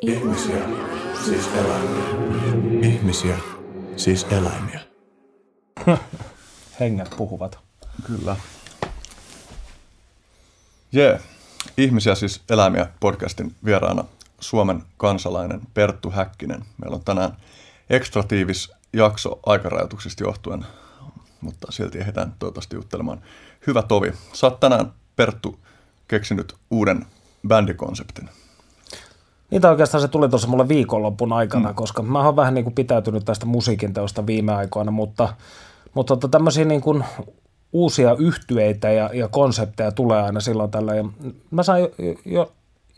Ihmisiä, siis eläimiä. Ihmisiä, siis eläimiä. Henget puhuvat. Kyllä. Jee, ihmisiä siis eläimiä podcastin vieraana Suomen kansalainen Perttu Häkkinen. Meillä on tänään ekstratiivis jakso aikarajoituksista johtuen, mutta silti ehditään toivottavasti juttelemaan. Hyvä tovi. Sä oot tänään, Perttu, keksinyt uuden bändikonseptin. Niitä oikeastaan se tuli tuossa mulle viikonloppun aikana, mm. koska mä oon vähän niin kuin pitäytynyt tästä musiikin teosta viime aikoina, mutta, mutta tota, tämmöisiä niin kuin uusia yhtyeitä ja, ja konsepteja tulee aina silloin tällä. Ja mä sain jo, jo,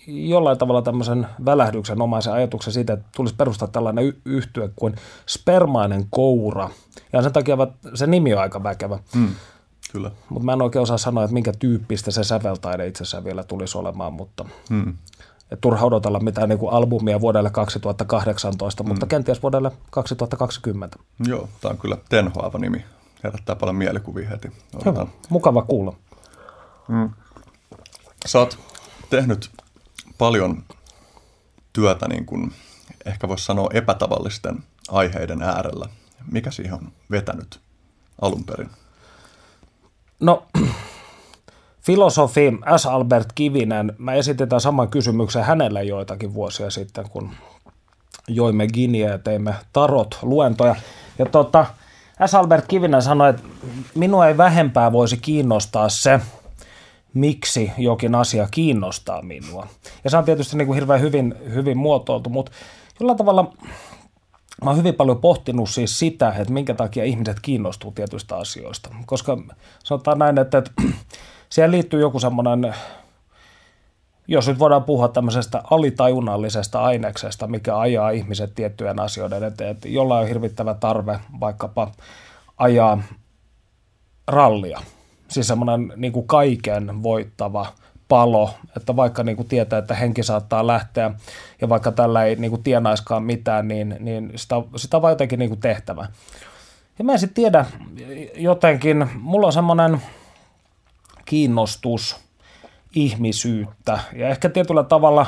jollain tavalla tämmöisen välähdyksen omaisen ajatuksen siitä, että tulisi perustaa tällainen y- yhtye kuin Spermainen koura. Ja sen takia se nimi on aika väkevä. Mm, kyllä. Mutta mä en oikein osaa sanoa, että minkä tyyppistä se säveltaide itse asiassa vielä tulisi olemaan, mutta mm. Et turha odotella mitään niin kuin albumia vuodelle 2018, mm. mutta kenties vuodelle 2020. Joo, tämä on kyllä tenhoava nimi. Herättää paljon mielikuvia heti. Hyvä, mukava kuulla. Mm. Sä oot tehnyt paljon työtä, niin kuin ehkä voisi sanoa epätavallisten aiheiden äärellä. Mikä siihen on vetänyt alun perin? No, filosofi S. Albert Kivinen, mä esitetään saman kysymyksen hänelle joitakin vuosia sitten, kun joimme Giniä ja teimme tarot-luentoja. Ja tota, S. Albert Kivinen sanoi, että minua ei vähempää voisi kiinnostaa se, miksi jokin asia kiinnostaa minua. Ja se on tietysti niin kuin hirveän hyvin, hyvin muotoiltu, mutta jollain tavalla mä oon hyvin paljon pohtinut siis sitä, että minkä takia ihmiset kiinnostuu tietyistä asioista. Koska sanotaan näin, että, että siihen liittyy joku semmoinen, jos nyt voidaan puhua tämmöisestä alitajunnallisesta aineksesta, mikä ajaa ihmiset tiettyjen asioiden eteen, että jollain on hirvittävä tarve vaikkapa ajaa rallia – siis semmoinen niin kuin kaiken voittava palo, että vaikka niin kuin tietää, että henki saattaa lähteä ja vaikka tällä ei niin kuin tienaiskaan mitään, niin, niin sitä, sitä on vaan jotenkin niin kuin tehtävä. Ja mä en sitten tiedä, jotenkin, mulla on semmoinen kiinnostus ihmisyyttä ja ehkä tietyllä tavalla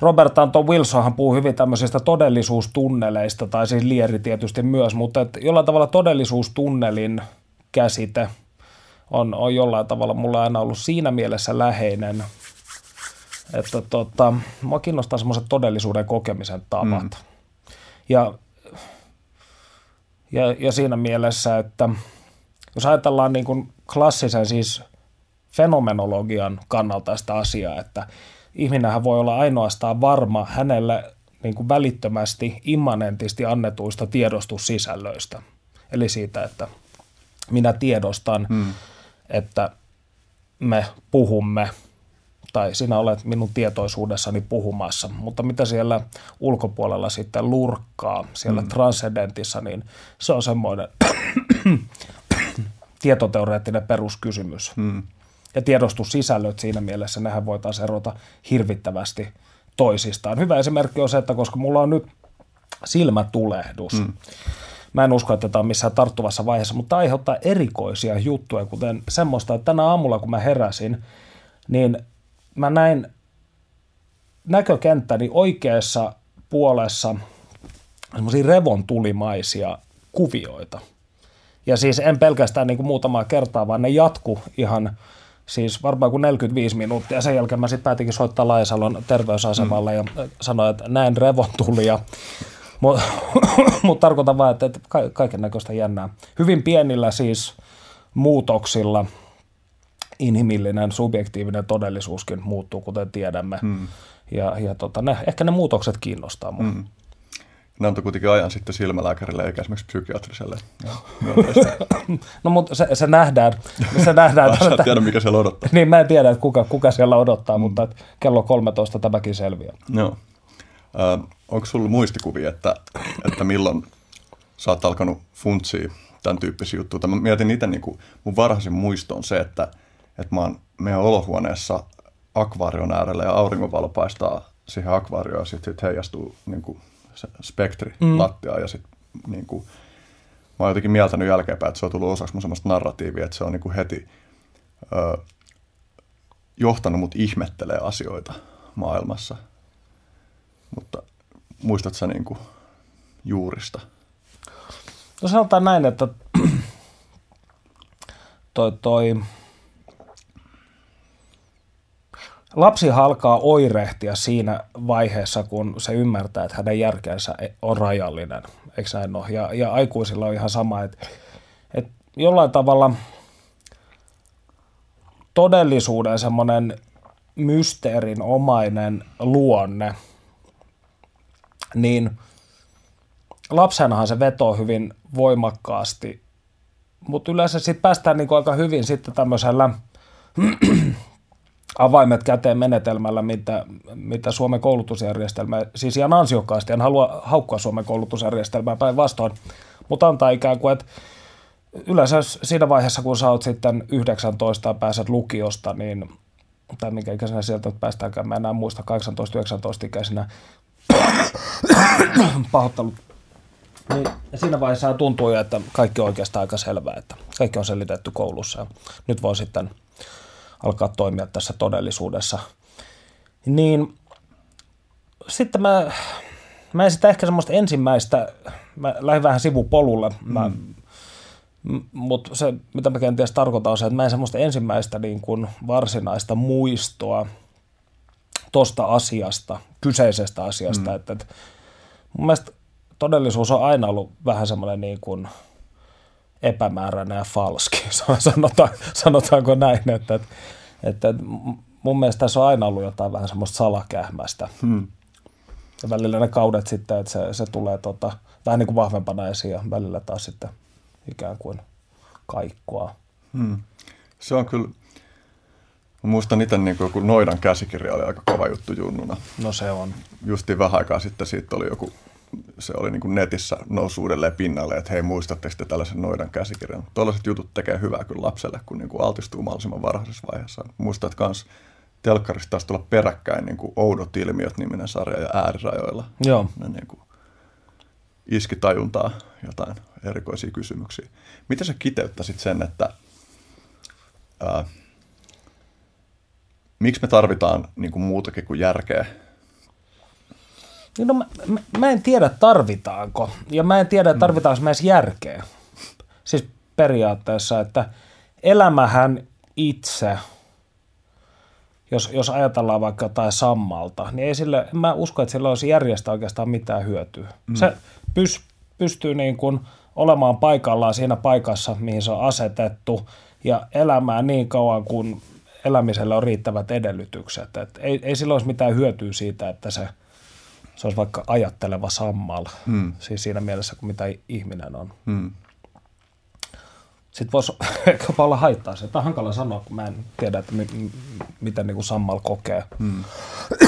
Robert Anton Wilsonhan puhuu hyvin tämmöisistä todellisuustunneleista, tai siis lieri tietysti myös, mutta että jollain tavalla todellisuustunnelin käsite – on, on jollain tavalla mulla aina ollut siinä mielessä läheinen, että tota, mua kiinnostaa semmoiset todellisuuden kokemisen tavat. Mm. Ja, ja, ja siinä mielessä, että jos ajatellaan niin kuin klassisen siis fenomenologian kannalta sitä asiaa, että ihminenhän voi olla ainoastaan varma hänelle niin kuin välittömästi immanentisti annetuista tiedostussisällöistä. Eli siitä, että minä tiedostan, mm että me puhumme tai sinä olet minun tietoisuudessani puhumassa, mutta mitä siellä ulkopuolella sitten lurkkaa, siellä mm. transcendentissa, niin se on semmoinen tietoteoreettinen peruskysymys. Mm. Ja tiedostussisällöt siinä mielessä, nehän voitaisiin erota hirvittävästi toisistaan. Hyvä esimerkki on se, että koska mulla on nyt silmätulehdus, mm. Mä en usko, että tämä on missään tarttuvassa vaiheessa, mutta aiheuttaa erikoisia juttuja, kuten semmoista, että tänä aamulla kun mä heräsin, niin mä näin näkökenttäni oikeassa puolessa semmoisia revontulimaisia kuvioita. Ja siis en pelkästään niin kuin muutamaa kertaa, vaan ne jatku ihan siis varmaan kuin 45 minuuttia. Sen jälkeen mä sitten päätinkin soittaa Laisalon terveysasemalle mm. ja sanoin, että näin revontulia. Mutta mut tarkoitan vaan, että, että kaiken näköistä jännää. Hyvin pienillä siis muutoksilla inhimillinen, subjektiivinen todellisuuskin muuttuu, kuten tiedämme. Hmm. Ja, ja tota, ne, ehkä ne muutokset kiinnostaa mua. Hmm. Ne antoi kuitenkin ajan sitten silmälääkärille eikä esimerkiksi psykiatriselle. no mutta se, se nähdään. Se nähdään ah, että, tiedä, mikä siellä odottaa. Niin mä en tiedä, että kuka, kuka siellä odottaa, mm. mutta että kello 13 tämäkin selviää. Joo. Äh, onko sulla muistikuvia, että, että milloin sä oot alkanut funtsia tämän tyyppisiä juttuja? Mä mietin itse, niin kuin, mun varhaisin muisto on se, että, että mä oon meidän olohuoneessa akvaarion äärellä ja auringonvalo paistaa siihen akvaarioon ja sitten sit heijastuu niin kuin se spektri mm. lattiaan ja sitten niin kuin, mä oon jotenkin mieltänyt jälkeenpäin, että se on tullut osaksi mun semmoista narratiivia, että se on niin kuin heti ö, johtanut mut ihmettelee asioita maailmassa – mutta muistatko sä niin kuin juurista? No sanotaan näin, että toi, toi lapsi alkaa oirehtia siinä vaiheessa, kun se ymmärtää, että hänen järkeensä on rajallinen. Eikö näin ole? Ja, ja aikuisilla on ihan sama, että, että jollain tavalla todellisuuden semmoinen mysteerinomainen luonne, niin lapsenahan se vetoo hyvin voimakkaasti, mutta yleensä sitten päästään niinku aika hyvin sitten tämmöisellä avaimet käteen menetelmällä, mitä, mitä Suomen koulutusjärjestelmä, siis ihan ansiokkaasti, en halua haukkaa Suomen koulutusjärjestelmää päinvastoin, mutta antaa ikään kuin, että yleensä siinä vaiheessa, kun sä oot sitten 19 ja pääset lukiosta, niin tai minkä ikäisenä sieltä päästäänkään, mä enää muista 18-19 ikäisenä pahoittelut. Niin siinä vaiheessa tuntuu jo, että kaikki on oikeastaan aika selvää, että kaikki on selitetty koulussa ja nyt voi sitten alkaa toimia tässä todellisuudessa. Niin sitten mä, mä en sitä ehkä semmoista ensimmäistä, mä lähdin vähän sivupolulle, mä, mm. mutta se, mitä mä kenties tarkoitan, on se, että mä en semmoista ensimmäistä niin kuin varsinaista muistoa tosta asiasta, kyseisestä asiasta, mm. että, että mun mielestä todellisuus on aina ollut vähän semmoinen niin kuin epämääräinen ja falski, sanotaan, sanotaanko näin, että, että, mun mielestä tässä on aina ollut jotain vähän semmoista salakähmästä. Hmm. Ja välillä ne kaudet sitten, että se, se tulee tota, vähän niin kuin vahvempana esiin ja välillä taas sitten ikään kuin kaikkoa. Hmm. Se on kyllä, Mä muistan itse, niin kun Noidan käsikirja oli aika kova juttu junnuna. No se on. Justiin vähän aikaa sitten siitä oli joku se oli niin kuin netissä nousu uudelleen pinnalle, että hei muistatteko te tällaisen noidan käsikirjan. Tuollaiset jutut tekee hyvää kyllä lapselle, kun niin kuin altistuu mahdollisimman varhaisessa vaiheessa. Muistat myös telkkarista taas tulla peräkkäin niin kuin Oudot ilmiöt niminen sarja ja äärirajoilla. Joo. Ne niin kuin iski tajuntaa jotain erikoisia kysymyksiä. Miten sä kiteyttäisit sen, että ää, miksi me tarvitaan niin kuin muutakin kuin järkeä niin no mä, mä, mä en tiedä tarvitaanko, ja mä en tiedä tarvitaanko mä edes järkeä. Siis periaatteessa, että elämähän itse, jos, jos ajatellaan vaikka jotain sammalta, niin ei sille, mä usko, että sillä olisi järjestä oikeastaan mitään hyötyä. Mm. Se pys, pystyy niin kuin olemaan paikallaan siinä paikassa, mihin se on asetettu, ja elämään niin kauan, kun elämisellä on riittävät edellytykset. Et ei, ei sillä olisi mitään hyötyä siitä, että se – se olisi vaikka ajatteleva sammal, hmm. siis siinä mielessä kuin mitä ihminen on. Hmm. Sitten voisi ehkä olla haittaa se. Tämä on hankala sanoa, kun mä en tiedä, että mi- m- miten niin kuin sammal kokee hmm.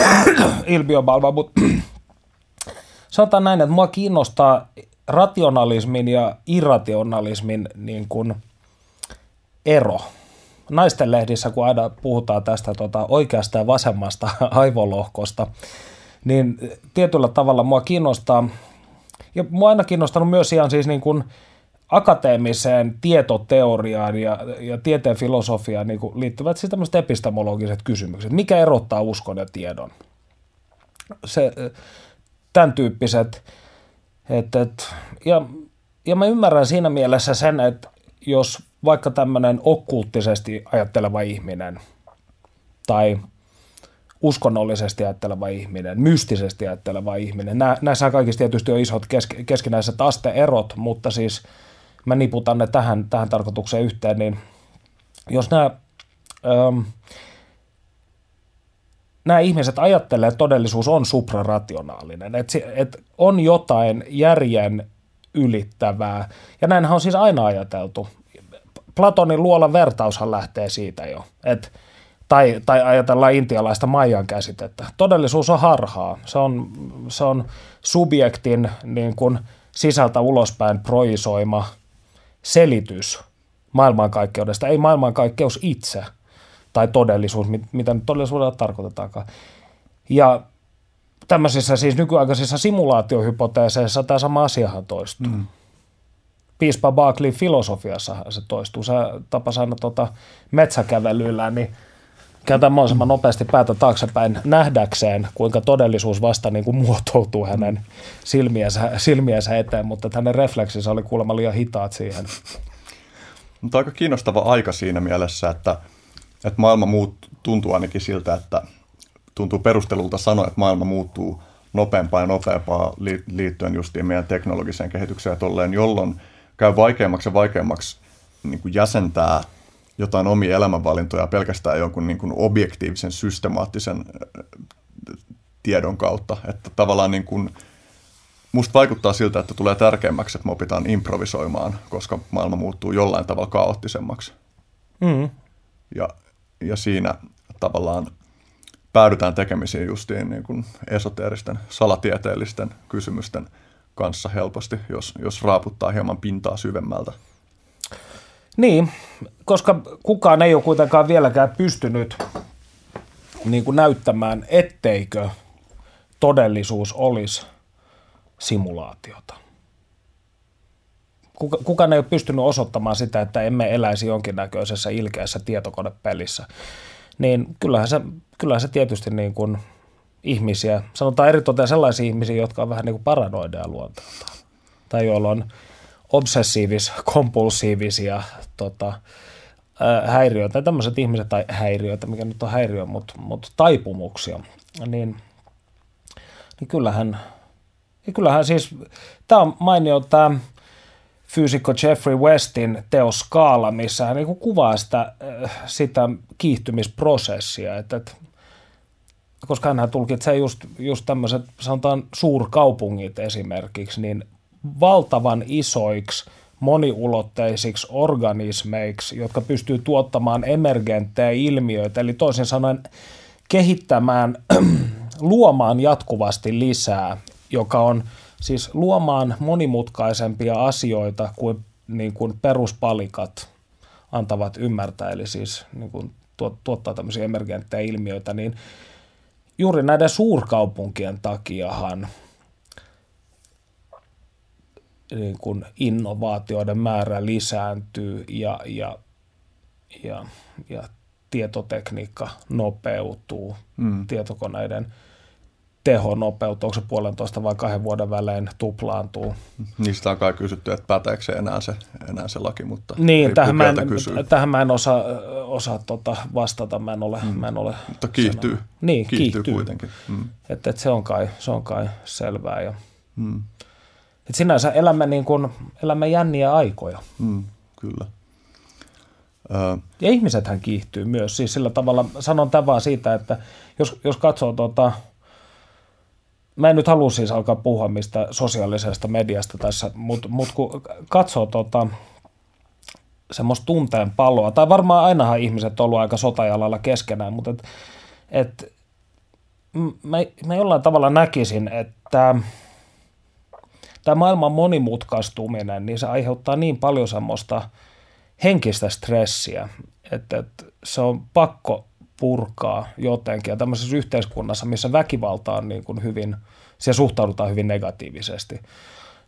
ilmiömaailmaa, mutta sanotaan näin, että mua kiinnostaa rationalismin ja irrationalismin niin kuin ero. Naisten lehdissä, kun aina puhutaan tästä tota, oikeasta ja vasemmasta aivolohkosta, niin tietyllä tavalla mua kiinnostaa, ja mua aina kiinnostanut myös ihan siis niin kuin akateemiseen tietoteoriaan ja, ja tieteen filosofiaan niin liittyvät siis tämmöiset epistemologiset kysymykset. Mikä erottaa uskon ja tiedon? Se, tämän tyyppiset. Et, et, ja, ja mä ymmärrän siinä mielessä sen, että jos vaikka tämmöinen okkulttisesti ajatteleva ihminen tai uskonnollisesti ajatteleva ihminen, mystisesti ajatteleva ihminen. Nä, näissä kaikissa tietysti on isot kesk, keskinäiset asteerot, mutta siis mä niputan ne tähän, tähän tarkoitukseen yhteen, niin jos nämä, ähm, nämä ihmiset ajattelee, että todellisuus on suprarationaalinen, että, että on jotain järjen ylittävää, ja näinhän on siis aina ajateltu. Platonin luolan vertaushan lähtee siitä jo, että tai, tai ajatellaan intialaista Maijan käsitettä. Todellisuus on harhaa. Se on, se on subjektin niin kuin sisältä ulospäin projisoima selitys maailmankaikkeudesta, ei maailmankaikkeus itse tai todellisuus, mitä nyt todellisuudella tarkoitetaankaan. Ja tämmöisissä siis nykyaikaisissa simulaatiohypoteeseissa tämä sama asiahan toistuu. Mm. Piispa Barclay filosofiassa se toistuu. Se tapas aina tota metsäkävelyllä, niin kääntää mahdollisimman nopeasti päätä taaksepäin nähdäkseen, kuinka todellisuus vasta niin kuin muotoutuu hänen silmiensä, silmiensä eteen, mutta hänen refleksinsä oli kuulemma liian hitaat siihen. Mutta aika kiinnostava aika siinä mielessä, että, että maailma muut, tuntuu ainakin siltä, että tuntuu perustelulta sanoa, että maailma muuttuu nopeampaa ja nopeampaa liittyen justiin meidän teknologiseen kehitykseen ja tolleen, jolloin käy vaikeammaksi ja vaikeammaksi niin kuin jäsentää jotain omia elämänvalintoja pelkästään jonkun niin kuin objektiivisen, systemaattisen tiedon kautta. Että tavallaan niin kuin, musta vaikuttaa siltä, että tulee tärkeämmäksi, että me opitaan improvisoimaan, koska maailma muuttuu jollain tavalla kaoottisemmaksi. Mm. Ja, ja siinä tavallaan päädytään tekemisiin justiin niin kuin esoteeristen, salatieteellisten kysymysten kanssa helposti, jos, jos raaputtaa hieman pintaa syvemmältä. Niin, koska kukaan ei ole kuitenkaan vieläkään pystynyt niin kuin näyttämään, etteikö todellisuus olisi simulaatiota. Kuka, kukaan ei ole pystynyt osoittamaan sitä, että emme eläisi jonkinnäköisessä ilkeässä tietokonepelissä. Niin kyllähän se, kyllähän se tietysti niin kuin ihmisiä, sanotaan eritoten sellaisia ihmisiä, jotka on vähän niin kuin paranoideja luonteeltaan. Tai joilla on obsessiivis-kompulsiivisia tota, häiriöitä, tämmöiset ihmiset, tai häiriöitä, mikä nyt on häiriö, mutta, mutta taipumuksia, niin, niin kyllähän, niin kyllähän siis, tämä on mainio tämä fyysikko Jeffrey Westin teos Skaala, missä hän niin kuvaa sitä, sitä kiihtymisprosessia, että, että koska hän tulkitsee just, just tämmöiset, sanotaan suurkaupungit esimerkiksi, niin valtavan isoiksi moniulotteisiksi organismeiksi, jotka pystyy tuottamaan emergenttejä ilmiöitä, eli toisin sanoen kehittämään, luomaan jatkuvasti lisää, joka on siis luomaan monimutkaisempia asioita kuin, niin kuin peruspalikat antavat ymmärtää, eli siis niin kuin tuottaa tämmöisiä emergenttejä ilmiöitä, niin juuri näiden suurkaupunkien takiahan – niin kuin innovaatioiden määrä lisääntyy ja, ja, ja, ja tietotekniikka nopeutuu, mm. tietokoneiden teho nopeutuu, onko se puolentoista vai kahden vuoden välein tuplaantuu. Niistä on kai kysytty, että päteekö se enää se, enää se laki, mutta niin, tähän mä, en, tähän mä en osaa, osaa tota vastata, mä en ole, mm. mä en ole Mutta kiihtyy, niin, kiihtyy, kiihtyy kuitenkin. Mm. Että, että se, on kai, se on kai selvää. Ja, mm. Et sinänsä elämme, niin kuin, elämme jänniä aikoja. Mm, kyllä. Ö... Ja ihmisethän kiihtyy myös. Siis sillä tavalla, sanon tämän vaan siitä, että jos, jos katsoo tota, mä en nyt halua siis alkaa puhua mistä sosiaalisesta mediasta tässä, mutta mut kun katsoo tota, semmoista tunteen paloa, tai varmaan ainahan ihmiset on ollut aika sotajalalla keskenään, mutta et, et, mä, mä jollain tavalla näkisin, että tämä maailman monimutkaistuminen, niin se aiheuttaa niin paljon semmoista henkistä stressiä, että, että se on pakko purkaa jotenkin. Ja tämmöisessä yhteiskunnassa, missä väkivalta on niin kuin hyvin, se suhtaudutaan hyvin negatiivisesti,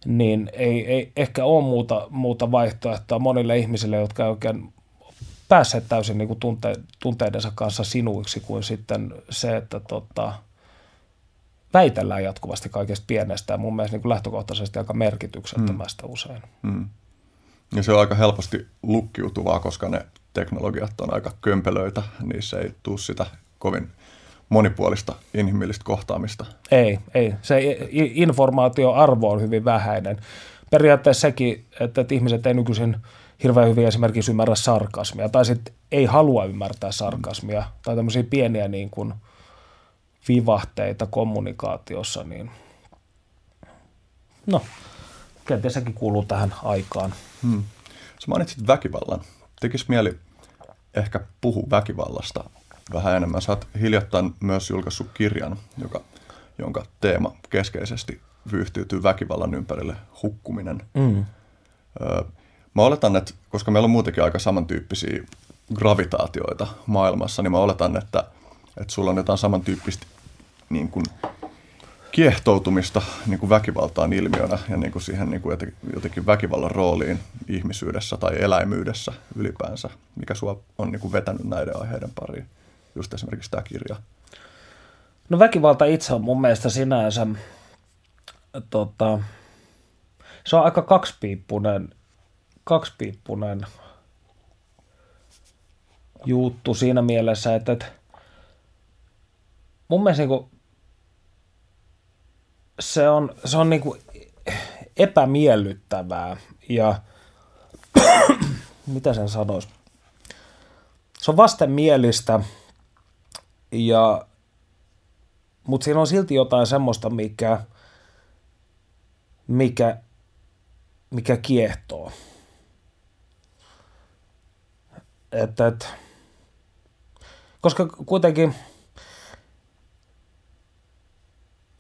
niin ei, ei ehkä ole muuta, muuta vaihtoehtoa monille ihmisille, jotka ei oikein päässeet täysin niin kuin tunte, tunteidensa kanssa sinuiksi kuin sitten se, että tota, väitellään jatkuvasti kaikesta pienestä ja mun mielestä niin kuin lähtökohtaisesti aika merkityksettömästä mm. usein. Mm. Ja se on aika helposti lukkiutuvaa, koska ne teknologiat on aika kömpelöitä, niissä ei tule sitä kovin monipuolista inhimillistä kohtaamista. Ei, ei. Se informaatioarvo on hyvin vähäinen. Periaatteessa sekin, että, että ihmiset ei nykyisin hirveän hyvin esimerkiksi ymmärrä sarkasmia, tai sitten ei halua ymmärtää sarkasmia, tai tämmöisiä pieniä niin kuin – vivahteita kommunikaatiossa, niin no, kenties sekin kuuluu tähän aikaan. Hmm. Sä mainitsit väkivallan. Tekis mieli ehkä puhua väkivallasta vähän enemmän. Sä oot hiljattain myös julkaissut kirjan, joka, jonka teema keskeisesti vyyhtyytyy väkivallan ympärille, hukkuminen. Mm. Öö, mä oletan, että koska meillä on muutenkin aika samantyyppisiä gravitaatioita maailmassa, niin mä oletan, että, että sulla on jotain samantyyppistä niin kuin kiehtoutumista niin kuin väkivaltaan ilmiönä ja niin kuin siihen niin kuin jotenkin väkivallan rooliin ihmisyydessä tai eläimyydessä ylipäänsä, mikä sua on niin kuin vetänyt näiden aiheiden pariin? just esimerkiksi tämä kirja? No väkivalta itse on mun mielestä sinänsä, tota, se on aika kaksipiippunen, kaksipiippunen juttu siinä mielessä, että, että mun mielestä niin se on, se on niin kuin epämiellyttävää ja mitä sen sanoisi? Se on vastenmielistä, ja, mutta siinä on silti jotain semmoista, mikä, mikä, mikä kiehtoo. Että, että, koska kuitenkin,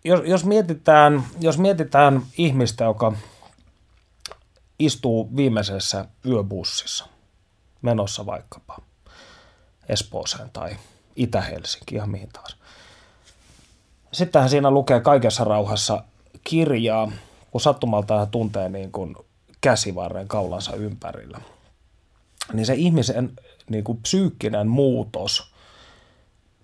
jos, jos, mietitään, jos mietitään ihmistä, joka istuu viimeisessä yöbussissa menossa vaikkapa Espooseen tai Itä-Helsinki, ihan mihin taas. Sittenhän siinä lukee kaikessa rauhassa kirjaa, kun sattumalta hän tuntee niin kuin käsivarren kaulansa ympärillä. Niin se ihmisen niin kuin psyykkinen muutos –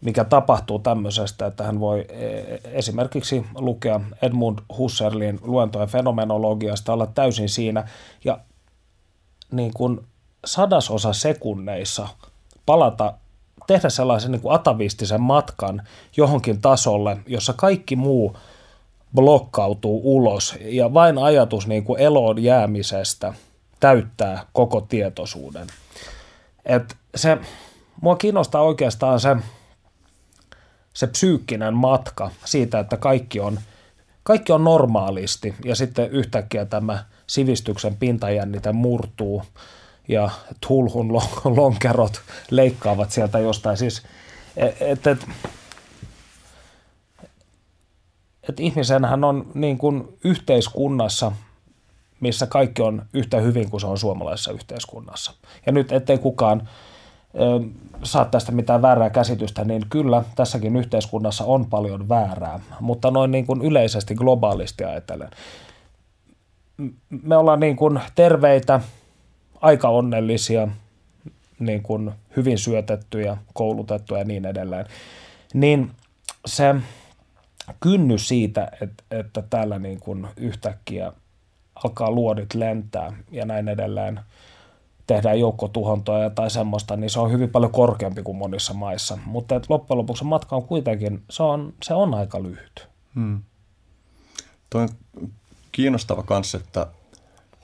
mikä tapahtuu tämmöisestä, että hän voi e, esimerkiksi lukea Edmund Husserlin luentojen fenomenologiasta, olla täysin siinä ja niin kuin sadasosa sekunneissa palata, tehdä sellaisen niin kuin atavistisen matkan johonkin tasolle, jossa kaikki muu blokkautuu ulos ja vain ajatus niin kuin eloon jäämisestä täyttää koko tietoisuuden. Et se, mua kiinnostaa oikeastaan se, se psyykkinen matka siitä, että kaikki on, kaikki on normaalisti ja sitten yhtäkkiä tämä sivistyksen pintajännite murtuu ja tulhun lonkerot leikkaavat sieltä jostain. Siis, että et, et ihmisenhän on niin kuin yhteiskunnassa, missä kaikki on yhtä hyvin kuin se on suomalaisessa yhteiskunnassa. Ja nyt ettei kukaan saa tästä mitään väärää käsitystä, niin kyllä tässäkin yhteiskunnassa on paljon väärää, mutta noin niin kuin yleisesti globaalisti ajatellen. Me ollaan niin kuin terveitä, aika onnellisia, niin kuin hyvin syötettyjä, koulutettuja ja niin edelleen. Niin se kynnys siitä, että, että täällä niin kuin yhtäkkiä alkaa luodit lentää ja näin edelleen – tehdään joukkotuhontoja tai semmoista, niin se on hyvin paljon korkeampi kuin monissa maissa. Mutta että loppujen lopuksi matka on kuitenkin, se on, se on aika lyhyt. Hmm. Tuo on kiinnostava kanssa, että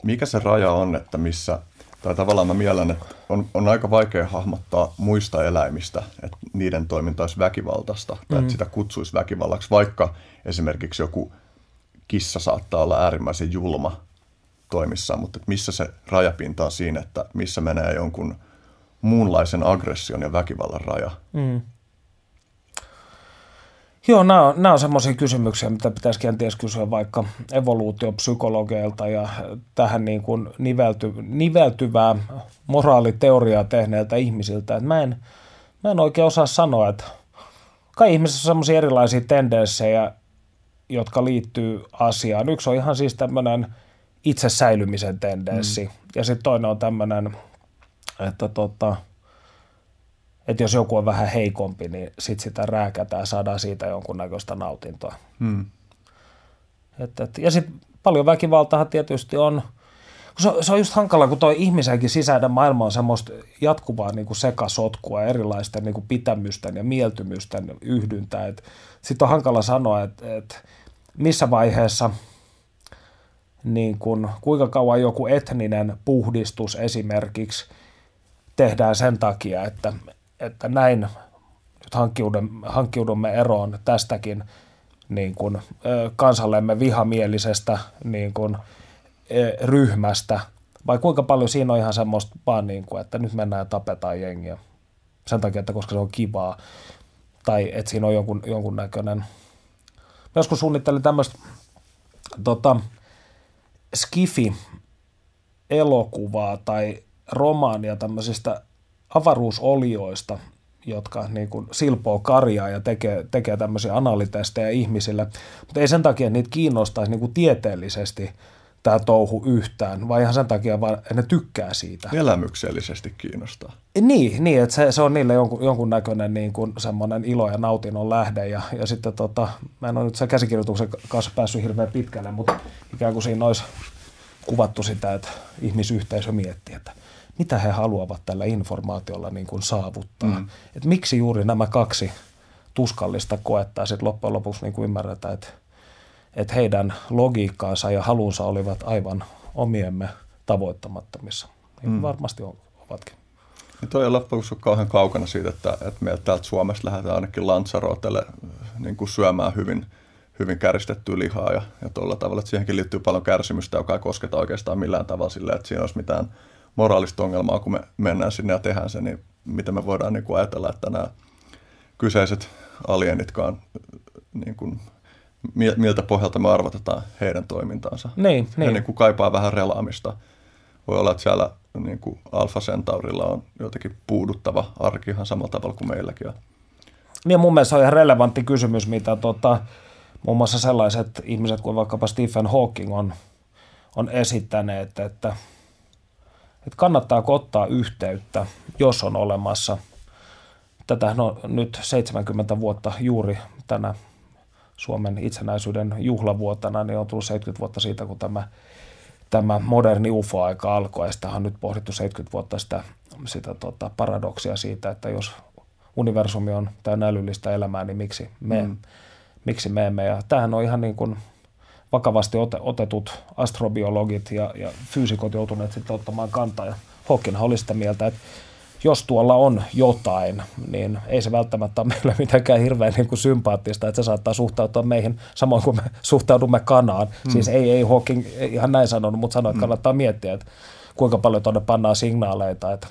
mikä se raja on, että missä, tai tavallaan mä mielen, että on, on aika vaikea hahmottaa muista eläimistä, että niiden toiminta olisi väkivaltaista, tai hmm että sitä kutsuisi väkivallaksi, vaikka esimerkiksi joku kissa saattaa olla äärimmäisen julma toimissaan, mutta missä se rajapinta on siinä, että missä menee jonkun muunlaisen aggression ja väkivallan raja. Mm. Joo, nämä on, on semmoisia kysymyksiä, mitä pitäisi kenties kysyä vaikka evoluutiopsykologeilta ja tähän niin kuin nivelty, niveltyvää moraaliteoriaa tehneiltä ihmisiltä. Mä, en, mä en oikein osaa sanoa, että kai ihmisissä on semmoisia erilaisia tendenssejä, jotka liittyy asiaan. Yksi on ihan siis tämmöinen – itse säilymisen tendenssi. Mm. Ja sitten toinen on tämmöinen, että tota, että jos joku on vähän heikompi, niin sitten sitä rääkätään ja saadaan siitä jonkunnäköistä nautintoa. Mm. Et, et, ja sitten paljon väkivaltaa tietysti on, se, se on just hankala, kun tuo ihmisenkin sisäinen maailma on semmoista jatkuvaa niin kuin sekasotkua, erilaisten niin kuin pitämysten ja mieltymysten yhdyntää. Sitten on hankala sanoa, että et missä vaiheessa – niin kuin, kuinka kauan joku etninen puhdistus esimerkiksi tehdään sen takia, että, että näin nyt hankkiudumme eroon tästäkin niin kuin, kansallemme vihamielisestä niin kuin, ryhmästä, vai kuinka paljon siinä on ihan semmoista vaan, niin kuin, että nyt mennään ja tapetaan jengiä sen takia, että koska se on kivaa, tai että siinä on jonkun, jonkun näköinen. Mä joskus suunnittelin tämmöistä tota, skifi-elokuvaa tai romaania tämmöisistä avaruusolioista, jotka niin kuin silpoo karjaa ja tekee, tekee tämmöisiä analitestejä ihmisille, mutta ei sen takia, että niitä kiinnostaisi niin kuin tieteellisesti tämä touhu yhtään, vai ihan sen takia, vaan ne tykkää siitä. Elämyksellisesti kiinnostaa. Niin, niin että se, se on niille jonkun, jonkunnäköinen niin kuin semmoinen ilo ja nautinnon lähde. Ja, ja sitten tota, mä en ole nyt sen käsikirjoituksen kanssa päässyt hirveän pitkälle, mutta ikään kuin siinä olisi kuvattu sitä, että ihmisyhteisö miettii, että mitä he haluavat tällä informaatiolla niin kuin saavuttaa. Mm. Että miksi juuri nämä kaksi tuskallista koettaa sitten loppujen lopuksi niin kuin ymmärretään, että, että heidän logiikkaansa ja halunsa olivat aivan omiemme tavoittamattomissa. Niin mm. varmasti on, ovatkin. Niin toi on loppujen kauhean kaukana siitä, että, että meiltä täältä Suomesta lähdetään ainakin Lanzarotelle niin kuin syömään hyvin, hyvin käristettyä lihaa ja, ja tuolla tavalla, että siihenkin liittyy paljon kärsimystä, joka ei kosketa oikeastaan millään tavalla silleen, että siinä olisi mitään moraalista ongelmaa, kun me mennään sinne ja tehdään se, niin miten me voidaan niin kuin ajatella, että nämä kyseiset alienitkaan, niin kuin, miltä pohjalta me arvotetaan heidän toimintaansa. Niin, niin. niin. niin kuin kaipaa vähän relaamista. Voi olla, että siellä niin kuin Alfa Centaurilla on jotenkin puuduttava arki ihan samalla tavalla kuin meilläkin on. Niin mun mielestä on ihan relevantti kysymys, mitä tota, muun muassa sellaiset ihmiset kuin vaikkapa Stephen Hawking on, on esittäneet, että, että kannattaako ottaa yhteyttä, jos on olemassa. Tätä on nyt 70 vuotta juuri tänä Suomen itsenäisyyden juhlavuotena, niin on tullut 70 vuotta siitä, kun tämä, tämä moderni UFO-aika alkoi. Ja sitä on nyt pohdittu 70 vuotta sitä, sitä tota, paradoksia siitä, että jos universumi on täynnä älyllistä elämää, niin miksi me, mm. miksi me emme. Ja tämähän on ihan niin kuin vakavasti otetut astrobiologit ja, ja fyysikot joutuneet sitten ottamaan kantaa. Ja Hawking oli sitä mieltä, että jos tuolla on jotain, niin ei se välttämättä ole meille mitenkään hirveän niin kuin sympaattista, että se saattaa suhtautua meihin samoin kuin me suhtaudumme kanaan. Mm. Siis ei, ei Hawking ihan näin sanonut, mutta sanoi, että mm. kannattaa miettiä, että kuinka paljon tuonne pannaan signaaleita, että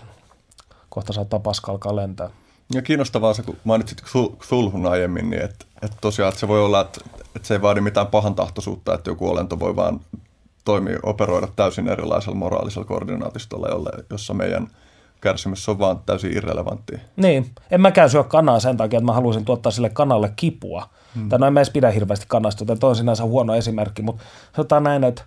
kohta saattaa paska alkaa lentää. Ja kiinnostavaa se, kun mainitsit Cthulhun aiemmin, niin että, että tosiaan että se voi olla, että, että se ei vaadi mitään pahantahtoisuutta, että joku olento voi vaan toimia, operoida täysin erilaisella moraalisella koordinaatistolla, jolle, jossa meidän kärsimys on vaan täysin irrelevantti. Niin, en mäkään syö kanaa sen takia, että mä haluaisin tuottaa sille kanalle kipua. Hmm. Tai no en mä edes pidä hirveästi kanasta, joten toi on sinänsä huono esimerkki, mutta sanotaan näin, että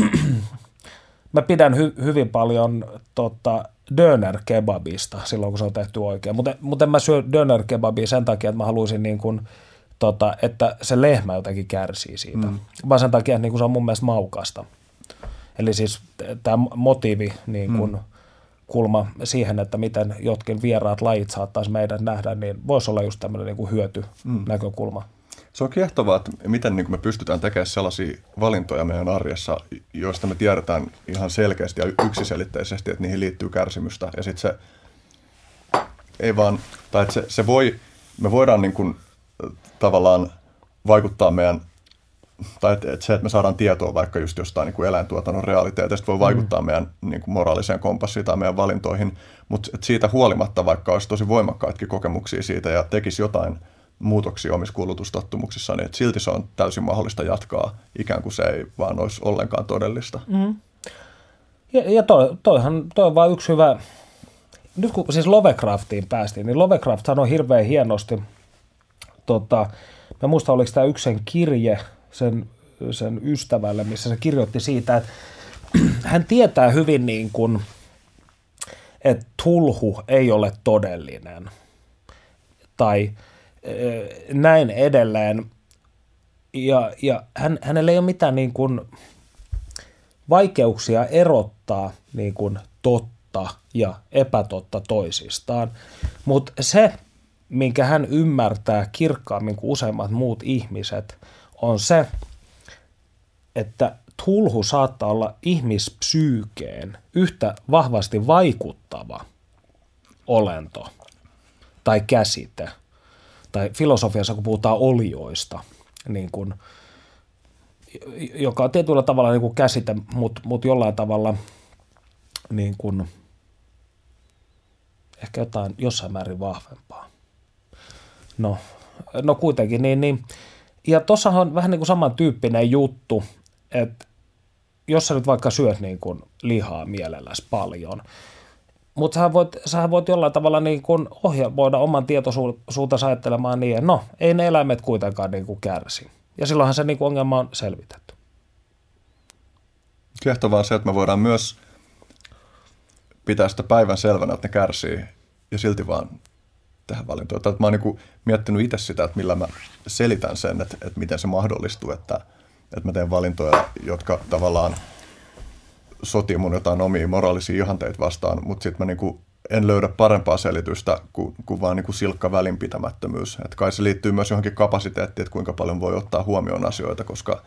mä pidän hy- hyvin paljon tota, döner kebabista silloin, kun se on tehty oikein. Mutta, mutta en mä syö döner kebabia sen takia, että mä haluaisin niin kuin, tota, että se lehmä jotenkin kärsii siitä. Mm. Vaan sen takia, että niin kuin se on mun mielestä maukasta. Eli siis tämä motiivi niin kuin, mm. Kulma siihen, että miten jotkin vieraat lajit saattaisi meidän nähdä, niin voisi olla just tämmöinen niin kuin hyöty mm. näkökulma. Se on kiehtovaa, että miten niin me pystytään tekemään sellaisia valintoja meidän arjessa, joista me tiedetään ihan selkeästi ja yksiselitteisesti, että niihin liittyy kärsimystä. Ja sitten se ei vaan, tai että se, se voi, me voidaan niin kuin, tavallaan vaikuttaa meidän, tai että, että se, että me saadaan tietoa vaikka just jostain niin kuin eläintuotannon realiteetista, voi vaikuttaa mm. meidän niin kuin moraaliseen kompassiin tai meidän valintoihin, mutta siitä huolimatta, vaikka olisi tosi voimakkaatkin kokemuksia siitä ja tekisi jotain – muutoksia omissa kulutustottumuksissa, niin että silti se on täysin mahdollista jatkaa, ikään kuin se ei vaan olisi ollenkaan todellista. Mm. Ja, ja toi, toihan, toi on vain yksi hyvä, nyt kun siis Lovecraftiin päästiin, niin Lovecraft sanoi hirveän hienosti, tota, mä muistan oliko tämä yksi sen kirje sen, sen ystävälle, missä se kirjoitti siitä, että hän tietää hyvin niin kuin, että tulhu ei ole todellinen. Tai näin edelleen. Ja, ja hän, hänellä ei ole mitään niin kuin vaikeuksia erottaa niin kuin totta ja epätotta toisistaan. Mutta se, minkä hän ymmärtää kirkkaammin kuin useimmat muut ihmiset, on se, että tulhu saattaa olla ihmispsyykeen yhtä vahvasti vaikuttava olento tai käsite – tai filosofiassa, kun puhutaan olioista, niin kuin, joka on tietyllä tavalla niin kuin käsite, mutta mut jollain tavalla niin kuin, ehkä jotain jossain määrin vahvempaa. No, no kuitenkin, niin, niin. Ja tuossa on vähän niin kuin samantyyppinen juttu, että jos sä nyt vaikka syöt niin kuin lihaa mielelläsi paljon, mutta sähän voit, sähän voit jollain tavalla niin kuin ohjelmoida oman tietoisuutensa ajattelemaan niin, että no, ei ne eläimet kuitenkaan niin kuin kärsi. Ja silloinhan se niin kuin ongelma on selvitetty. Kiehtovaa se, että me voidaan myös pitää sitä päivän selvänä, että ne kärsii ja silti vaan tehdä valintoja. Että mä oon niin miettinyt itse sitä, että millä mä selitän sen, että, että miten se mahdollistuu, että, että mä teen valintoja, jotka tavallaan sotii mun jotain omia moraalisia ihanteita vastaan, mutta sitten mä niin en löydä parempaa selitystä kuin, kuin vaan niin kuin silkka välinpitämättömyys. Että kai se liittyy myös johonkin kapasiteettiin, että kuinka paljon voi ottaa huomioon asioita, koska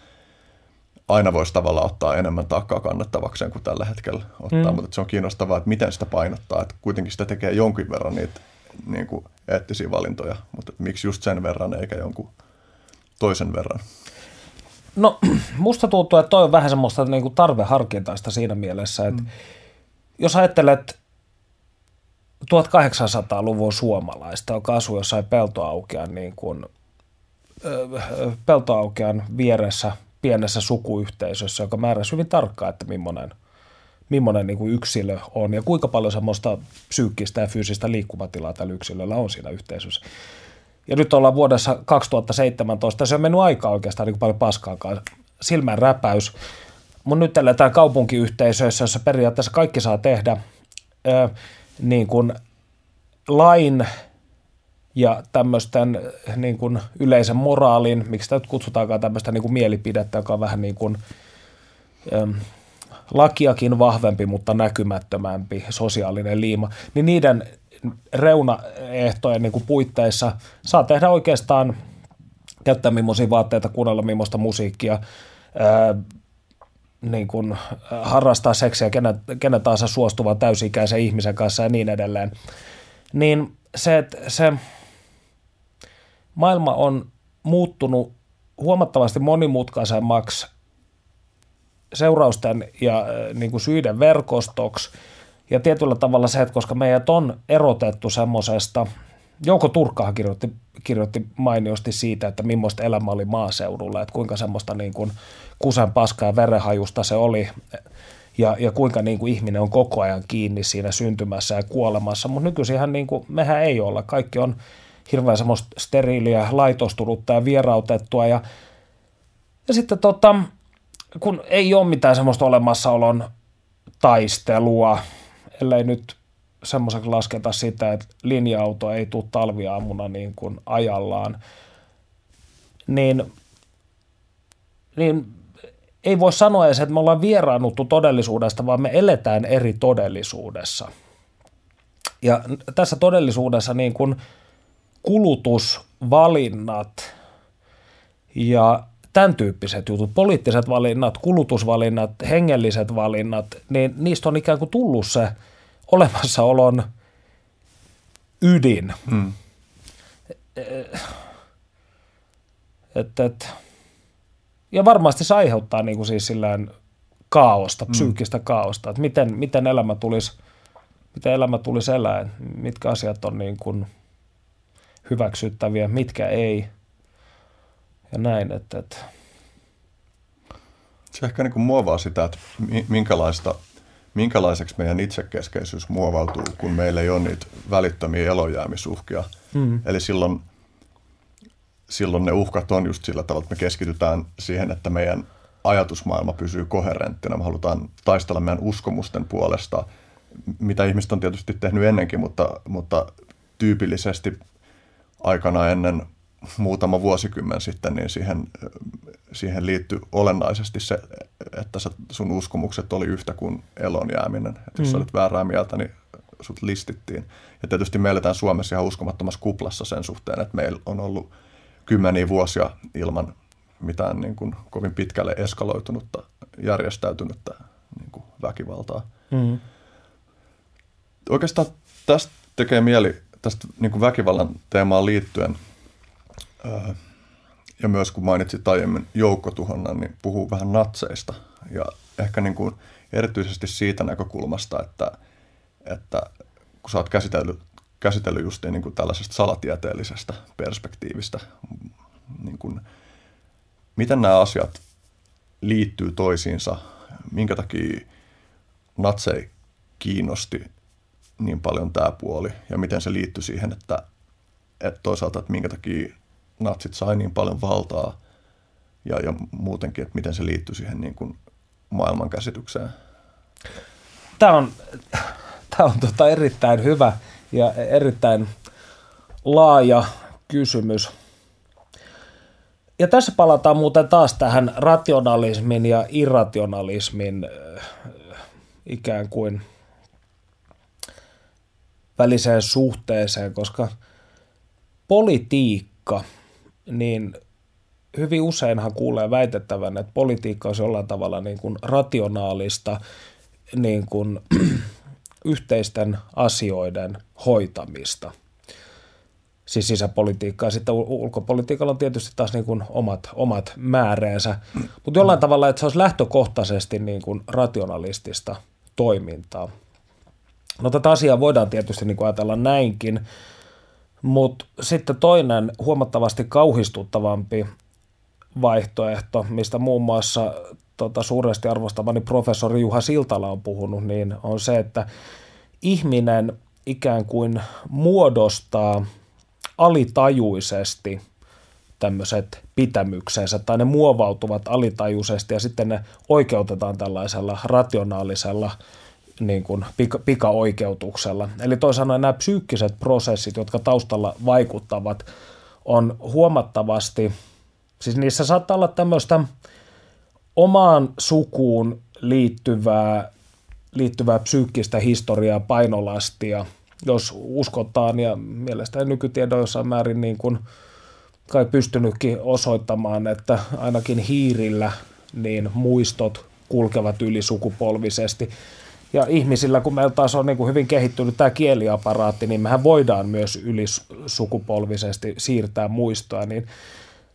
aina voisi tavallaan ottaa enemmän taakkaa kannattavakseen kuin tällä hetkellä ottaa, mm. mutta se on kiinnostavaa, että miten sitä painottaa, että kuitenkin sitä tekee jonkin verran niitä niin kuin eettisiä valintoja, mutta miksi just sen verran eikä jonkun toisen verran? No musta tuntuu, että toi on vähän semmoista niin kuin tarveharkintaista siinä mielessä, että mm. jos ajattelet 1800-luvun suomalaista, joka asui jossain peltoaukean, niin kuin, peltoaukean vieressä pienessä sukuyhteisössä, joka määräsi hyvin tarkkaan, että millainen, millainen niin kuin yksilö on ja kuinka paljon semmoista psyykkistä ja fyysistä liikkumatilaa tällä yksilöllä on siinä yhteisössä. Ja nyt ollaan vuodessa 2017, se on mennyt aika oikeastaan niin kuin paljon paskaakaan. Silmän räpäys. Mun nyt eletään kaupunkiyhteisöissä, jossa periaatteessa kaikki saa tehdä ö, niin kuin lain ja tämmöisten niin kuin yleisen moraalin, miksi nyt kutsutaankaan tämmöistä niin kuin mielipidettä, joka on vähän niin kuin ö, lakiakin vahvempi, mutta näkymättömämpi sosiaalinen liima, niin niiden reunaehtojen niin kuin puitteissa saa tehdä oikeastaan, käyttää millaisia vaatteita, kuunnella millaista musiikkia, ää, niin kuin harrastaa seksiä kenen, kenen tahansa suostuvan täysi-ikäisen ihmisen kanssa ja niin edelleen. Niin se, että se maailma on muuttunut huomattavasti monimutkaisemmaksi seurausten ja niin kuin syiden verkostoksi – ja tietyllä tavalla se, että koska meidät on erotettu semmoisesta, Jouko Turkkahan kirjoitti, kirjoitti mainiosti siitä, että millaista elämä oli maaseudulla, että kuinka semmoista niin kuin kusen paskaa ja verenhajusta se oli ja, ja kuinka niin kuin ihminen on koko ajan kiinni siinä syntymässä ja kuolemassa, mutta nykyisinhän niin kuin, mehän ei olla. Kaikki on hirveän semmoista steriiliä, laitostunutta ja vierautettua ja, ja sitten tota, kun ei ole mitään semmoista olemassaolon taistelua, ellei nyt semmoiseksi lasketa sitä, että linja-auto ei tule talviaamuna niin kuin ajallaan, niin, niin ei voi sanoa edes, että me ollaan vieraannuttu todellisuudesta, vaan me eletään eri todellisuudessa. Ja tässä todellisuudessa niin kuin kulutusvalinnat ja tämän tyyppiset jutut, poliittiset valinnat, kulutusvalinnat, hengelliset valinnat, niin niistä on ikään kuin tullut se olemassaolon ydin. Hmm. Et, et, ja varmasti se aiheuttaa niin kuin siis sillään kaaosta, hmm. psyykkistä kaaosta, että miten, miten elämä tulisi miten elämä tulisi elää, mitkä asiat on niin kuin hyväksyttäviä, mitkä ei – ja näin. Että, että. Se ehkä niin kuin muovaa sitä, että minkälaista, minkälaiseksi meidän itsekeskeisyys muovautuu, kun meillä ei ole niitä välittömiä elojäämisuhkia. Mm. Eli silloin, silloin ne uhkat on just sillä tavalla, että me keskitytään siihen, että meidän ajatusmaailma pysyy koherenttina. Me halutaan taistella meidän uskomusten puolesta, mitä ihmiset on tietysti tehnyt ennenkin, mutta, mutta tyypillisesti aikana ennen muutama vuosikymmen sitten, niin siihen, siihen liittyy olennaisesti se, että sun uskomukset oli yhtä kuin elon jääminen. Että jos mm. olit väärää mieltä, niin sut listittiin. Ja tietysti me eletään Suomessa ihan uskomattomassa kuplassa sen suhteen, että meillä on ollut kymmeniä vuosia ilman mitään niin kuin kovin pitkälle eskaloitunutta, järjestäytynyttä niin kuin väkivaltaa. Mm. Oikeastaan tästä tekee mieli tästä niin kuin väkivallan teemaan liittyen – ja myös kun mainitsit aiemmin joukkotuhonnan, niin puhuu vähän natseista. Ja ehkä niin kuin erityisesti siitä näkökulmasta, että, että kun sä oot käsitellyt, käsitellyt just niin kuin tällaisesta salatieteellisestä perspektiivistä, niin kuin, miten nämä asiat liittyy toisiinsa, minkä takia natsei kiinnosti niin paljon tämä puoli ja miten se liittyy siihen, että, että toisaalta, että minkä takia natsit sai niin paljon valtaa ja, ja muutenkin, että miten se liittyy siihen niin kuin maailmankäsitykseen? Tämä on, tämä on tota erittäin hyvä ja erittäin laaja kysymys. Ja tässä palataan muuten taas tähän rationalismin ja irrationalismin äh, ikään kuin väliseen suhteeseen, koska politiikka, niin hyvin useinhan kuulee väitettävän, että politiikka on jollain tavalla niin kuin rationaalista niin kuin, yhteisten asioiden hoitamista. Siis sisäpolitiikkaa. Sitten ulkopolitiikalla on tietysti taas niin kuin omat, omat määreensä, mutta jollain tavalla, että se olisi lähtökohtaisesti niin kuin rationalistista toimintaa. No tätä asiaa voidaan tietysti niin kuin ajatella näinkin, mutta sitten toinen huomattavasti kauhistuttavampi vaihtoehto, mistä muun muassa tota, suuresti arvostamani professori Juha Siltala on puhunut, niin on se, että ihminen ikään kuin muodostaa alitajuisesti tämmöiset pitämyksensä, tai ne muovautuvat alitajuisesti ja sitten ne oikeutetaan tällaisella rationaalisella niin kuin pika, pikaoikeutuksella. Eli toisaalta nämä psyykkiset prosessit, jotka taustalla vaikuttavat, on huomattavasti, siis niissä saattaa olla tämmöistä omaan sukuun liittyvää, liittyvää psyykkistä historiaa, painolastia, jos uskotaan, ja mielestäni nykytiedon jossain määrin niin kuin kai pystynytkin osoittamaan, että ainakin hiirillä niin muistot kulkevat ylisukupolvisesti. Ja ihmisillä, kun meillä taas on niin kuin hyvin kehittynyt tämä kieliaparaatti, niin mehän voidaan myös ylisukupolvisesti siirtää muistoa. Niin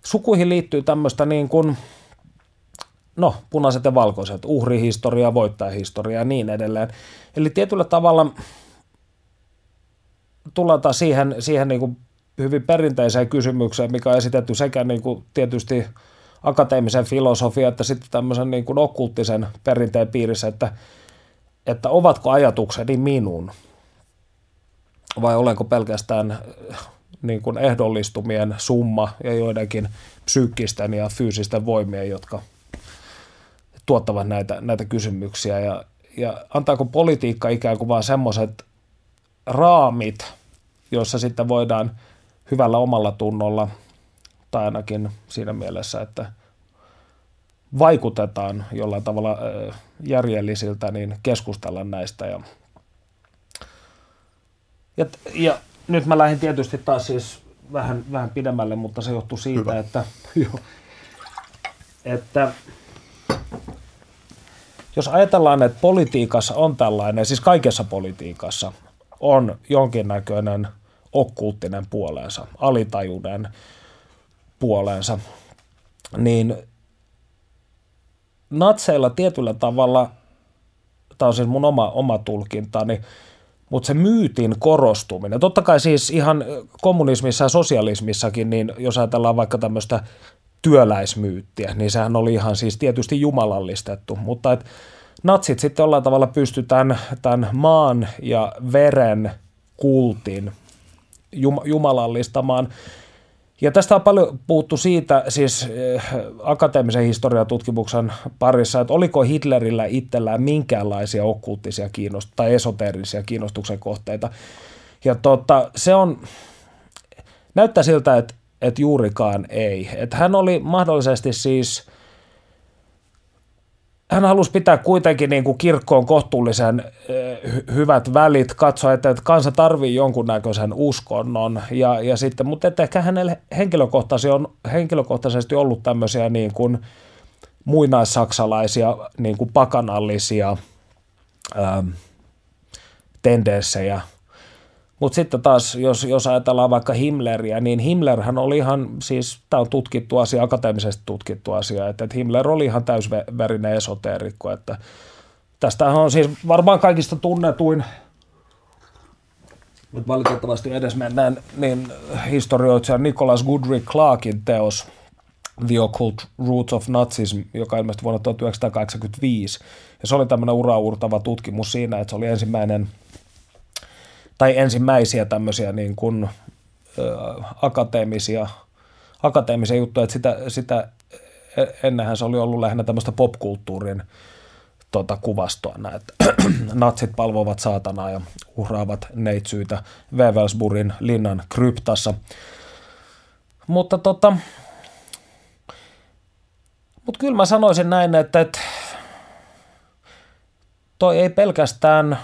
sukuihin liittyy tämmöistä niin kuin, no, punaiset ja valkoiset, uhrihistoria, voittajahistoria ja niin edelleen. Eli tietyllä tavalla tullaan taas siihen, siihen niin kuin hyvin perinteiseen kysymykseen, mikä on esitetty sekä niin kuin tietysti akateemisen filosofian että sitten tämmöisen niin kuin okkulttisen perinteen piirissä, että että ovatko ajatukseni minun vai olenko pelkästään niin kuin ehdollistumien summa ja joidenkin psyykkisten ja fyysisten voimien, jotka tuottavat näitä, näitä kysymyksiä? Ja, ja antaako politiikka ikään kuin vaan semmoiset raamit, joissa sitten voidaan hyvällä omalla tunnolla tai ainakin siinä mielessä, että vaikutetaan jollain tavalla järjellisiltä, niin keskustella näistä. Ja, ja, ja nyt mä lähdin tietysti taas siis vähän, vähän pidemmälle, mutta se johtuu siitä, Hyvä. että, jo, että jos ajatellaan, että politiikassa on tällainen, siis kaikessa politiikassa on jonkinnäköinen okkulttinen puolensa, alitajuuden puolensa, niin natseilla tietyllä tavalla, tämä on siis mun oma, oma tulkintani, mutta se myytin korostuminen, totta kai siis ihan kommunismissa ja sosialismissakin, niin jos ajatellaan vaikka tämmöistä työläismyyttiä, niin sehän oli ihan siis tietysti jumalallistettu, mutta et natsit sitten jollain tavalla pystytään tämän maan ja veren kultin jumalallistamaan, ja tästä on paljon puhuttu siitä, siis äh, akateemisen historiatutkimuksen parissa, että oliko Hitlerillä itsellään minkäänlaisia okkulttisia kiinnost- tai esoteerisia kiinnostuksen kohteita. Ja tota, se on, näyttää siltä, että, että juurikaan ei. Että hän oli mahdollisesti siis – hän halusi pitää kuitenkin niin kuin kirkkoon kohtuullisen hyvät välit, katsoa, että, kansa tarvii jonkunnäköisen uskonnon, ja, ja sitten, mutta että ehkä hänellä henkilökohtaisesti on henkilökohtaisesti ollut tämmöisiä niin kuin muinaissaksalaisia niin kuin pakanallisia ähm, tendenssejä mutta sitten taas, jos, jos ajatellaan vaikka Himmleriä, niin Himmlerhän oli ihan, siis tämä on tutkittu asia, akateemisesti tutkittu asia, että, että Himmler oli ihan täysverinen esoteerikko, että tästähän on siis varmaan kaikista tunnetuin, mutta valitettavasti edes mennään, niin historioitsija Nicholas Goodrich Clarkin teos The Occult Roots of Nazism, joka ilmestyi vuonna 1985. Ja se oli tämmöinen uraurtava tutkimus siinä, että se oli ensimmäinen – tai ensimmäisiä tämmöisiä niin kuin, ö, akateemisia, akateemisia juttuja, että sitä, sitä e, ennenhän se oli ollut lähinnä tämmöistä popkulttuurin tota, kuvastoa näitä. Natsit palvovat saatanaa ja uhraavat neitsyitä Wevelsburin linnan kryptassa. Mutta tota, mutta kyllä mä sanoisin näin, että, että toi ei pelkästään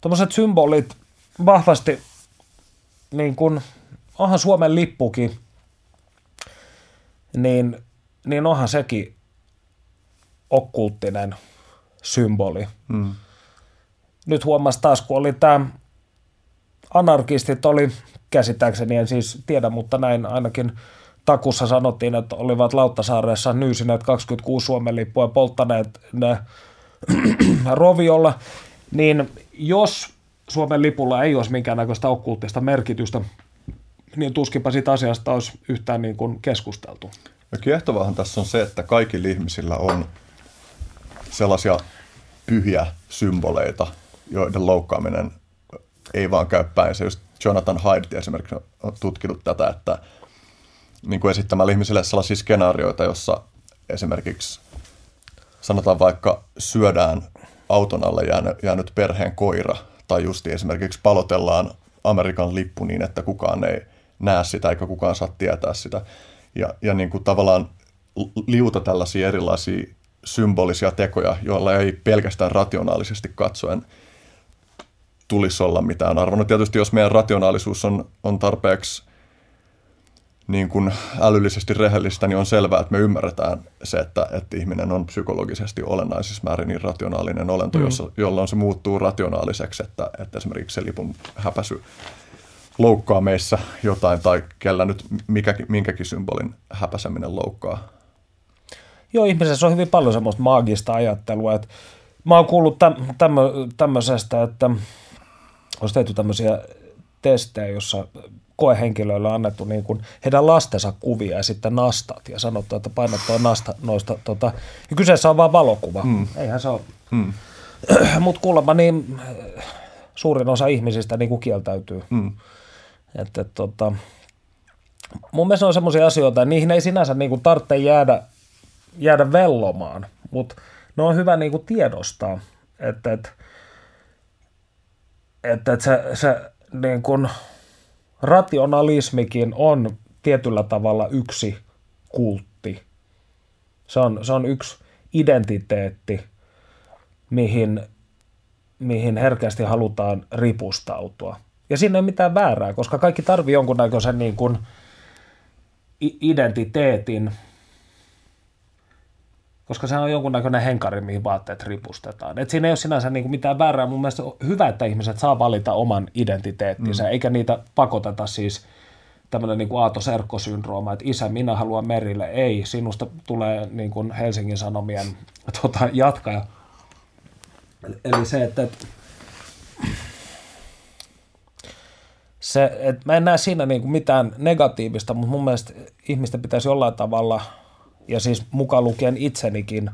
tuommoiset symbolit vahvasti niin kuin, onhan Suomen lippukin, niin, niin onhan sekin okkulttinen symboli. Mm. Nyt huomasi taas, kun oli tämä anarkistit oli käsittääkseni, en siis tiedä, mutta näin ainakin takussa sanottiin, että olivat Lauttasaaressa nyysineet 26 Suomen lippua ja polttaneet ne roviolla, niin jos Suomen lipulla ei olisi minkäännäköistä okkulttista merkitystä, niin tuskinpa siitä asiasta olisi yhtään niin kuin keskusteltu. Ja kiehtovahan tässä on se, että kaikilla ihmisillä on sellaisia pyhiä symboleita, joiden loukkaaminen ei vaan käy päin. Se just Jonathan Haidt esimerkiksi on tutkinut tätä, että niin kuin esittämällä ihmisille sellaisia skenaarioita, jossa esimerkiksi sanotaan vaikka syödään auton alle jäänyt, jäänyt perheen koira, tai justi esimerkiksi palotellaan Amerikan lippu niin, että kukaan ei näe sitä eikä kukaan saa tietää sitä. Ja, ja niin kuin tavallaan liuta tällaisia erilaisia symbolisia tekoja, joilla ei pelkästään rationaalisesti katsoen tulisi olla mitään arvoa. No tietysti jos meidän rationaalisuus on, on tarpeeksi niin kuin älyllisesti rehellistä, niin on selvää, että me ymmärretään se, että, että ihminen on psykologisesti olennaisissa määrin niin rationaalinen olento, mm. jossa, jolloin se muuttuu rationaaliseksi, että, että esimerkiksi se lipun häpäsy loukkaa meissä jotain tai kellä nyt mikäkin, minkäkin symbolin häpäseminen loukkaa. Joo, ihmisessä on hyvin paljon semmoista maagista ajattelua. Että mä oon kuullut täm, tämmö, tämmöisestä, että olisi tehty tämmöisiä testejä, jossa koehenkilöille annettu niin kuin heidän lastensa kuvia ja sitten nastat ja sanottu, että painat tuo nasta noista. Tota, ja kyseessä on vain valokuva. Mm. Eihän se ole. Mm. Mutta kuulemma niin suurin osa ihmisistä niin kuin kieltäytyy. Mm. Että, tota, mun mielestä on semmoisia asioita, että niihin ei sinänsä niin kuin tarvitse jäädä, jäädä vellomaan, mutta ne on hyvä niin kuin tiedostaa, että, että, että, että se, se niin kuin, rationalismikin on tietyllä tavalla yksi kultti. Se on, se on yksi identiteetti, mihin, mihin herkästi halutaan ripustautua. Ja siinä ei mitään väärää, koska kaikki tarvii jonkunnäköisen niin kuin identiteetin, koska se on jonkunnäköinen henkari, mihin vaatteet ripustetaan. Et siinä ei ole sinänsä niin kuin mitään väärää. Mun mielestä on hyvä, että ihmiset saa valita oman identiteettinsä, mm. eikä niitä pakoteta siis tämmöinen niin kuin Aato Serkko-syndrooma, että isä, minä haluan merille. Ei, sinusta tulee niin kuin Helsingin Sanomien tota, jatkaja. Eli se, että, että se, että mä en näe siinä niin kuin mitään negatiivista, mutta mun mielestä ihmisten pitäisi jollain tavalla, ja siis mukaan lukien itsenikin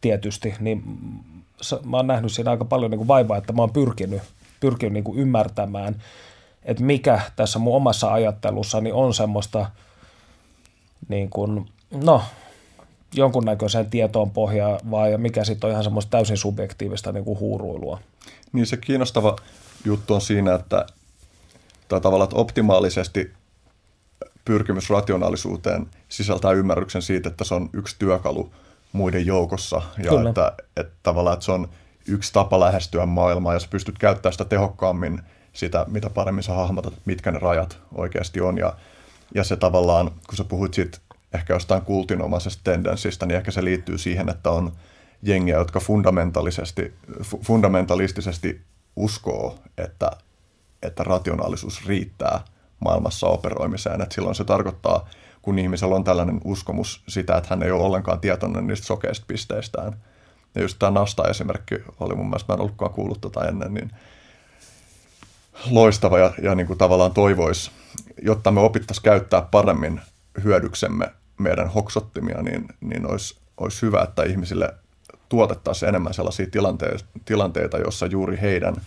tietysti, niin mä oon nähnyt siinä aika paljon niin kuin vaivaa, että mä oon pyrkinyt, pyrkinyt niin kuin ymmärtämään, että mikä tässä mun omassa ajattelussani on semmoista niin kuin, no, jonkunnäköiseen tietoon pohjaavaa ja mikä sitten on ihan semmoista täysin subjektiivista niin kuin huuruilua. Niin se kiinnostava juttu on siinä, että tai tavallaan, että optimaalisesti pyrkimys rationaalisuuteen sisältää ymmärryksen siitä, että se on yksi työkalu muiden joukossa ja Kyllä. että, että tavallaan että se on yksi tapa lähestyä maailmaa, jos pystyt käyttämään sitä tehokkaammin, sitä mitä paremmin sä hahmotat, mitkä ne rajat oikeasti on ja, ja se tavallaan, kun sä puhuit siitä ehkä jostain kultinomaisesta tendenssistä, niin ehkä se liittyy siihen, että on jengiä, jotka fundamentalisesti, fundamentalistisesti uskoo, että että rationaalisuus riittää maailmassa operoimiseen. Että silloin se tarkoittaa, kun ihmisellä on tällainen uskomus sitä, että hän ei ole ollenkaan tietoinen niistä sokeista pisteistään. Ja just tämä Nasta-esimerkki oli mun mielestä, mä en ollutkaan kuullut tota ennen, niin loistava ja, ja niin kuin tavallaan toivoisi, jotta me opittaisiin käyttää paremmin hyödyksemme meidän hoksottimia, niin, niin olisi, olisi hyvä, että ihmisille tuotettaisiin enemmän sellaisia tilanteita, tilanteita jossa juuri heidän –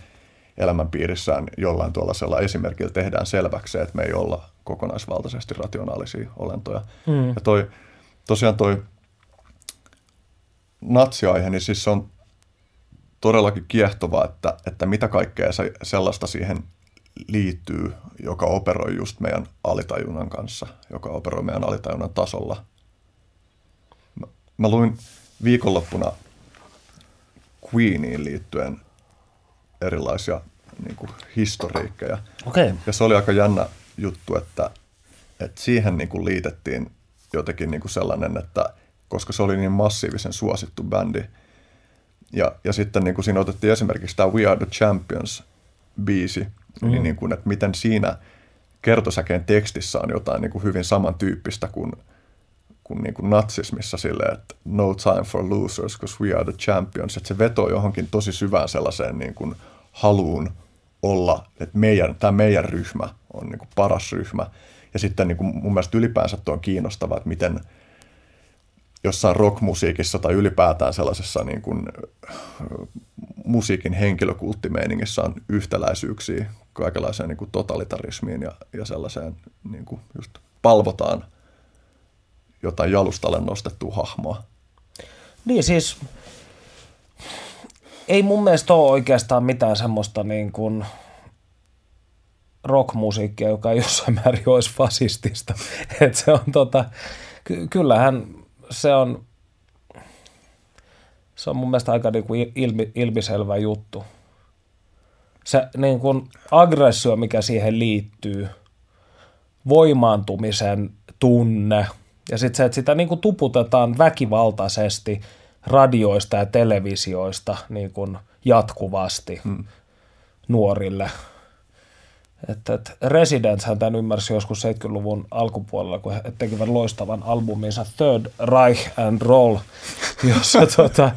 elämänpiirissään jollain tuollaisella esimerkillä tehdään selväksi se, että me ei olla kokonaisvaltaisesti rationaalisia olentoja. Mm. Ja toi, tosiaan toi natsiaihe, niin siis se on todellakin kiehtovaa, että, että mitä kaikkea se, sellaista siihen liittyy, joka operoi just meidän alitajunnan kanssa, joka operoi meidän alitajunnan tasolla. Mä, mä luin viikonloppuna Queeniin liittyen erilaisia niin kuin, historiikkeja. Okei. Ja se oli aika jännä juttu, että, että siihen niin kuin liitettiin jotenkin niin kuin sellainen, että koska se oli niin massiivisen suosittu bändi. Ja, ja sitten niin kuin siinä otettiin esimerkiksi tämä We Are the Champions biisi, mm. niin, niin kuin, että miten siinä kertosäkeen tekstissä on jotain niin kuin hyvin samantyyppistä kuin, kuin, niin kuin natsismissa silleen, että no time for losers, because we are the champions. Että se vetoo johonkin tosi syvään sellaiseen niin kuin haluun olla, että meidän, tämä meidän ryhmä on niin kuin paras ryhmä. Ja sitten niin kuin mun mielestä ylipäänsä tuo on kiinnostavaa, että miten jossain rockmusiikissa tai ylipäätään sellaisessa niin kuin, musiikin henkilökulttimeiningissä on yhtäläisyyksiä kaikenlaiseen niin kuin totalitarismiin ja, ja sellaiseen niin kuin just palvotaan jotain jalustalle nostettua hahmoa. Niin siis ei mun mielestä ole oikeastaan mitään semmoista niin kuin rockmusiikkia, joka jossain määrin olisi fasistista. Et se on tota, ky- kyllähän se on, se on mun mielestä aika niin kuin ilmi, ilmiselvä juttu. Se niin kuin aggressio, mikä siihen liittyy, voimaantumisen tunne ja sitten se, että sitä niin kuin tuputetaan väkivaltaisesti radioista ja televisioista niin kuin jatkuvasti hmm. nuorille – että, että Residents hän tämän ymmärsi joskus 70-luvun alkupuolella, kun he tekivät loistavan albuminsa Third Reich and Roll, jossa tota,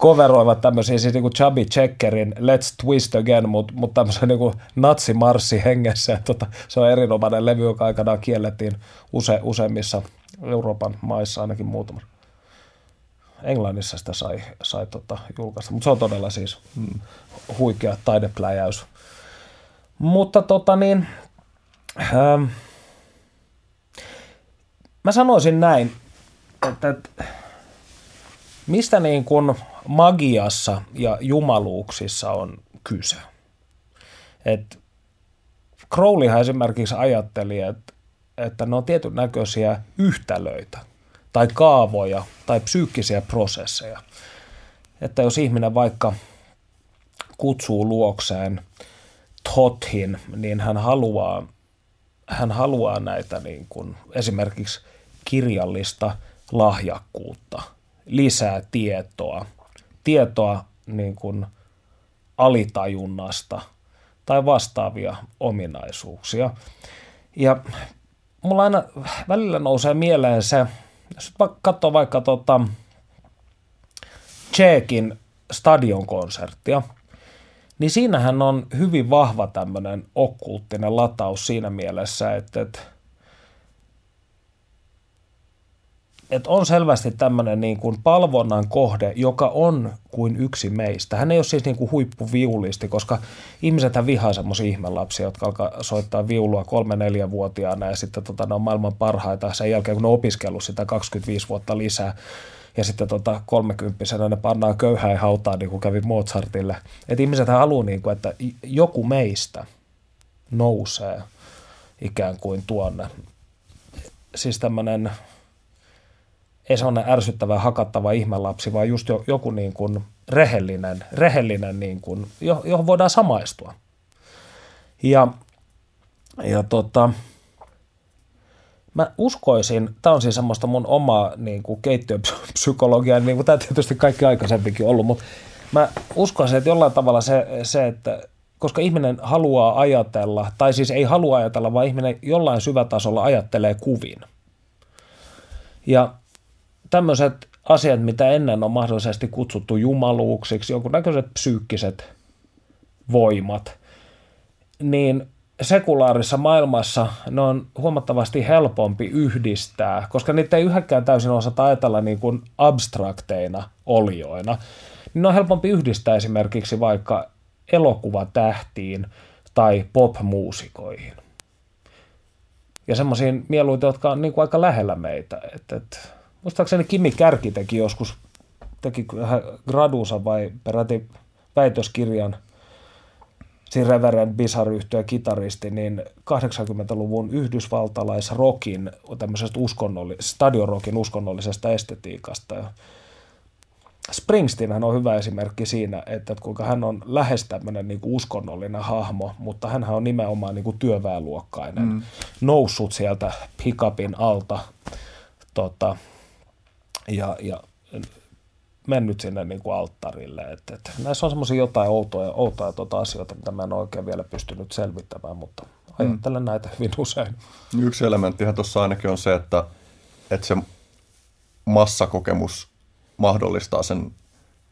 coveroivat tämmöisiä siis niin Chubby Checkerin Let's Twist Again, mutta mut tämmöisen niin natsimarssi hengessä. Ja, tota, se on erinomainen levy, joka aikanaan kiellettiin use, useimmissa Euroopan maissa, ainakin muutama. Englannissa sitä sai, sai tota, julkaista, mutta se on todella siis mm, huikea taidepläjäys. Mutta tota niin, ähm, mä sanoisin näin, että, että mistä niin kuin magiassa ja jumaluuksissa on kyse. Et Crowleyhan esimerkiksi ajatteli, että, että ne on tietyn näköisiä yhtälöitä tai kaavoja tai psyykkisiä prosesseja. Että jos ihminen vaikka kutsuu luokseen – Tothin, niin hän haluaa, hän haluaa näitä niin kuin esimerkiksi kirjallista lahjakkuutta, lisää tietoa, tietoa niin kuin alitajunnasta tai vastaavia ominaisuuksia. Ja mulla aina välillä nousee mieleen se, jos katsoo vaikka tota Tseekin stadionkonserttia – niin siinähän on hyvin vahva tämmöinen okkulttinen lataus siinä mielessä, että, että, että on selvästi tämmöinen niin kuin palvonnan kohde, joka on kuin yksi meistä. Hän ei ole siis niin kuin huippuviulisti, koska ihmiset vihaa semmoisia ihmelapsia, jotka alkaa soittaa viulua kolme-neljä-vuotiaana ja sitten tota, ne on maailman parhaita sen jälkeen, kun ne on opiskellut sitä 25 vuotta lisää ja sitten tota, kolmekymppisenä ne pannaan köyhään hautaan, niin kuin kävi Mozartille. Että ihmiset haluaa, niin kuin, että joku meistä nousee ikään kuin tuonne. Siis tämmöinen, ei sellainen ärsyttävä, hakattava ihmelapsi, vaan just joku niin kuin rehellinen, rehellinen niin kuin, johon voidaan samaistua. Ja, ja tota, mä uskoisin, tämä on siis semmoista mun omaa niin kuin keittiöpsykologiaa, niin kuin tämä tietysti kaikki aikaisempikin ollut, mutta mä uskoisin, että jollain tavalla se, se, että koska ihminen haluaa ajatella, tai siis ei halua ajatella, vaan ihminen jollain syvätasolla ajattelee kuvin. Ja tämmöiset asiat, mitä ennen on mahdollisesti kutsuttu jumaluuksiksi, jonkunnäköiset psyykkiset voimat, niin sekulaarissa maailmassa ne on huomattavasti helpompi yhdistää, koska niitä ei yhäkään täysin osata ajatella niin kuin abstrakteina olioina. Niin on helpompi yhdistää esimerkiksi vaikka elokuvatähtiin tai popmuusikoihin. Ja semmoisiin mieluita, jotka on niin kuin aika lähellä meitä. Et, et, muistaakseni Kimi Kärki teki joskus teki gradunsa vai peräti väitöskirjan, siis Reverend Bizarre yhtyä kitaristi, niin 80-luvun yhdysvaltalaisrokin, tämmöisestä uskonnolli- stadionrokin uskonnollisesta estetiikasta. Springsteen on hyvä esimerkki siinä, että kuinka hän on lähes tämmöinen niin uskonnollinen hahmo, mutta hän on nimenomaan niin kuin työväenluokkainen, mm. noussut sieltä pickupin alta tota, ja, ja mennyt sinne niin kuin alttarille. Et, et, näissä on semmoisia jotain outoja, outoja tota asioita, mitä mä en oikein vielä pystynyt selvittämään, mutta ajattelen mm. näitä hyvin usein. Yksi elementtihän tuossa ainakin on se, että, että se massakokemus mahdollistaa sen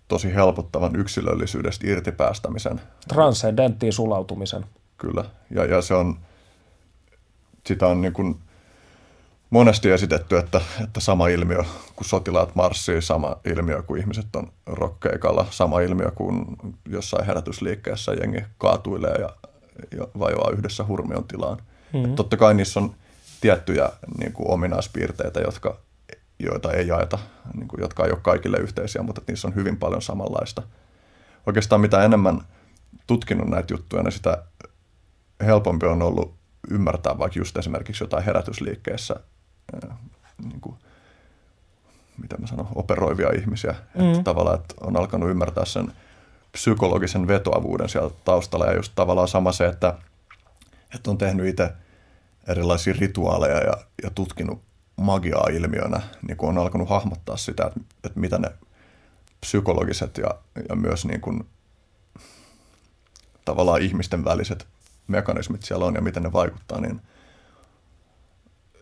tosi helpottavan yksilöllisyydestä irtipäästämisen. Transcendenttiin sulautumisen. Kyllä, ja, ja se on, sitä on niin kuin monesti esitetty, että, että sama ilmiö kuin sotilaat marssii, sama ilmiö kuin ihmiset on rokkeikalla, sama ilmiö kuin jossain herätysliikkeessä jengi kaatuilee ja, ja vajoaa yhdessä hurmion tilaan. Mm-hmm. totta kai niissä on tiettyjä niin kuin ominaispiirteitä, jotka joita ei jaeta, niin kuin, jotka ei ole kaikille yhteisiä, mutta niissä on hyvin paljon samanlaista. Oikeastaan mitä enemmän tutkinut näitä juttuja, niin sitä helpompi on ollut ymmärtää vaikka just esimerkiksi jotain herätysliikkeessä, niin kuin, mitä mä sanon, operoivia ihmisiä. Mm. Että tavallaan että on alkanut ymmärtää sen psykologisen vetoavuuden siellä taustalla ja just tavallaan sama se, että, että on tehnyt itse erilaisia rituaaleja ja, ja tutkinut magiaa ilmiönä, niin kun on alkanut hahmottaa sitä, että, että mitä ne psykologiset ja, ja myös niin kuin, tavallaan ihmisten väliset mekanismit siellä on ja miten ne vaikuttaa, niin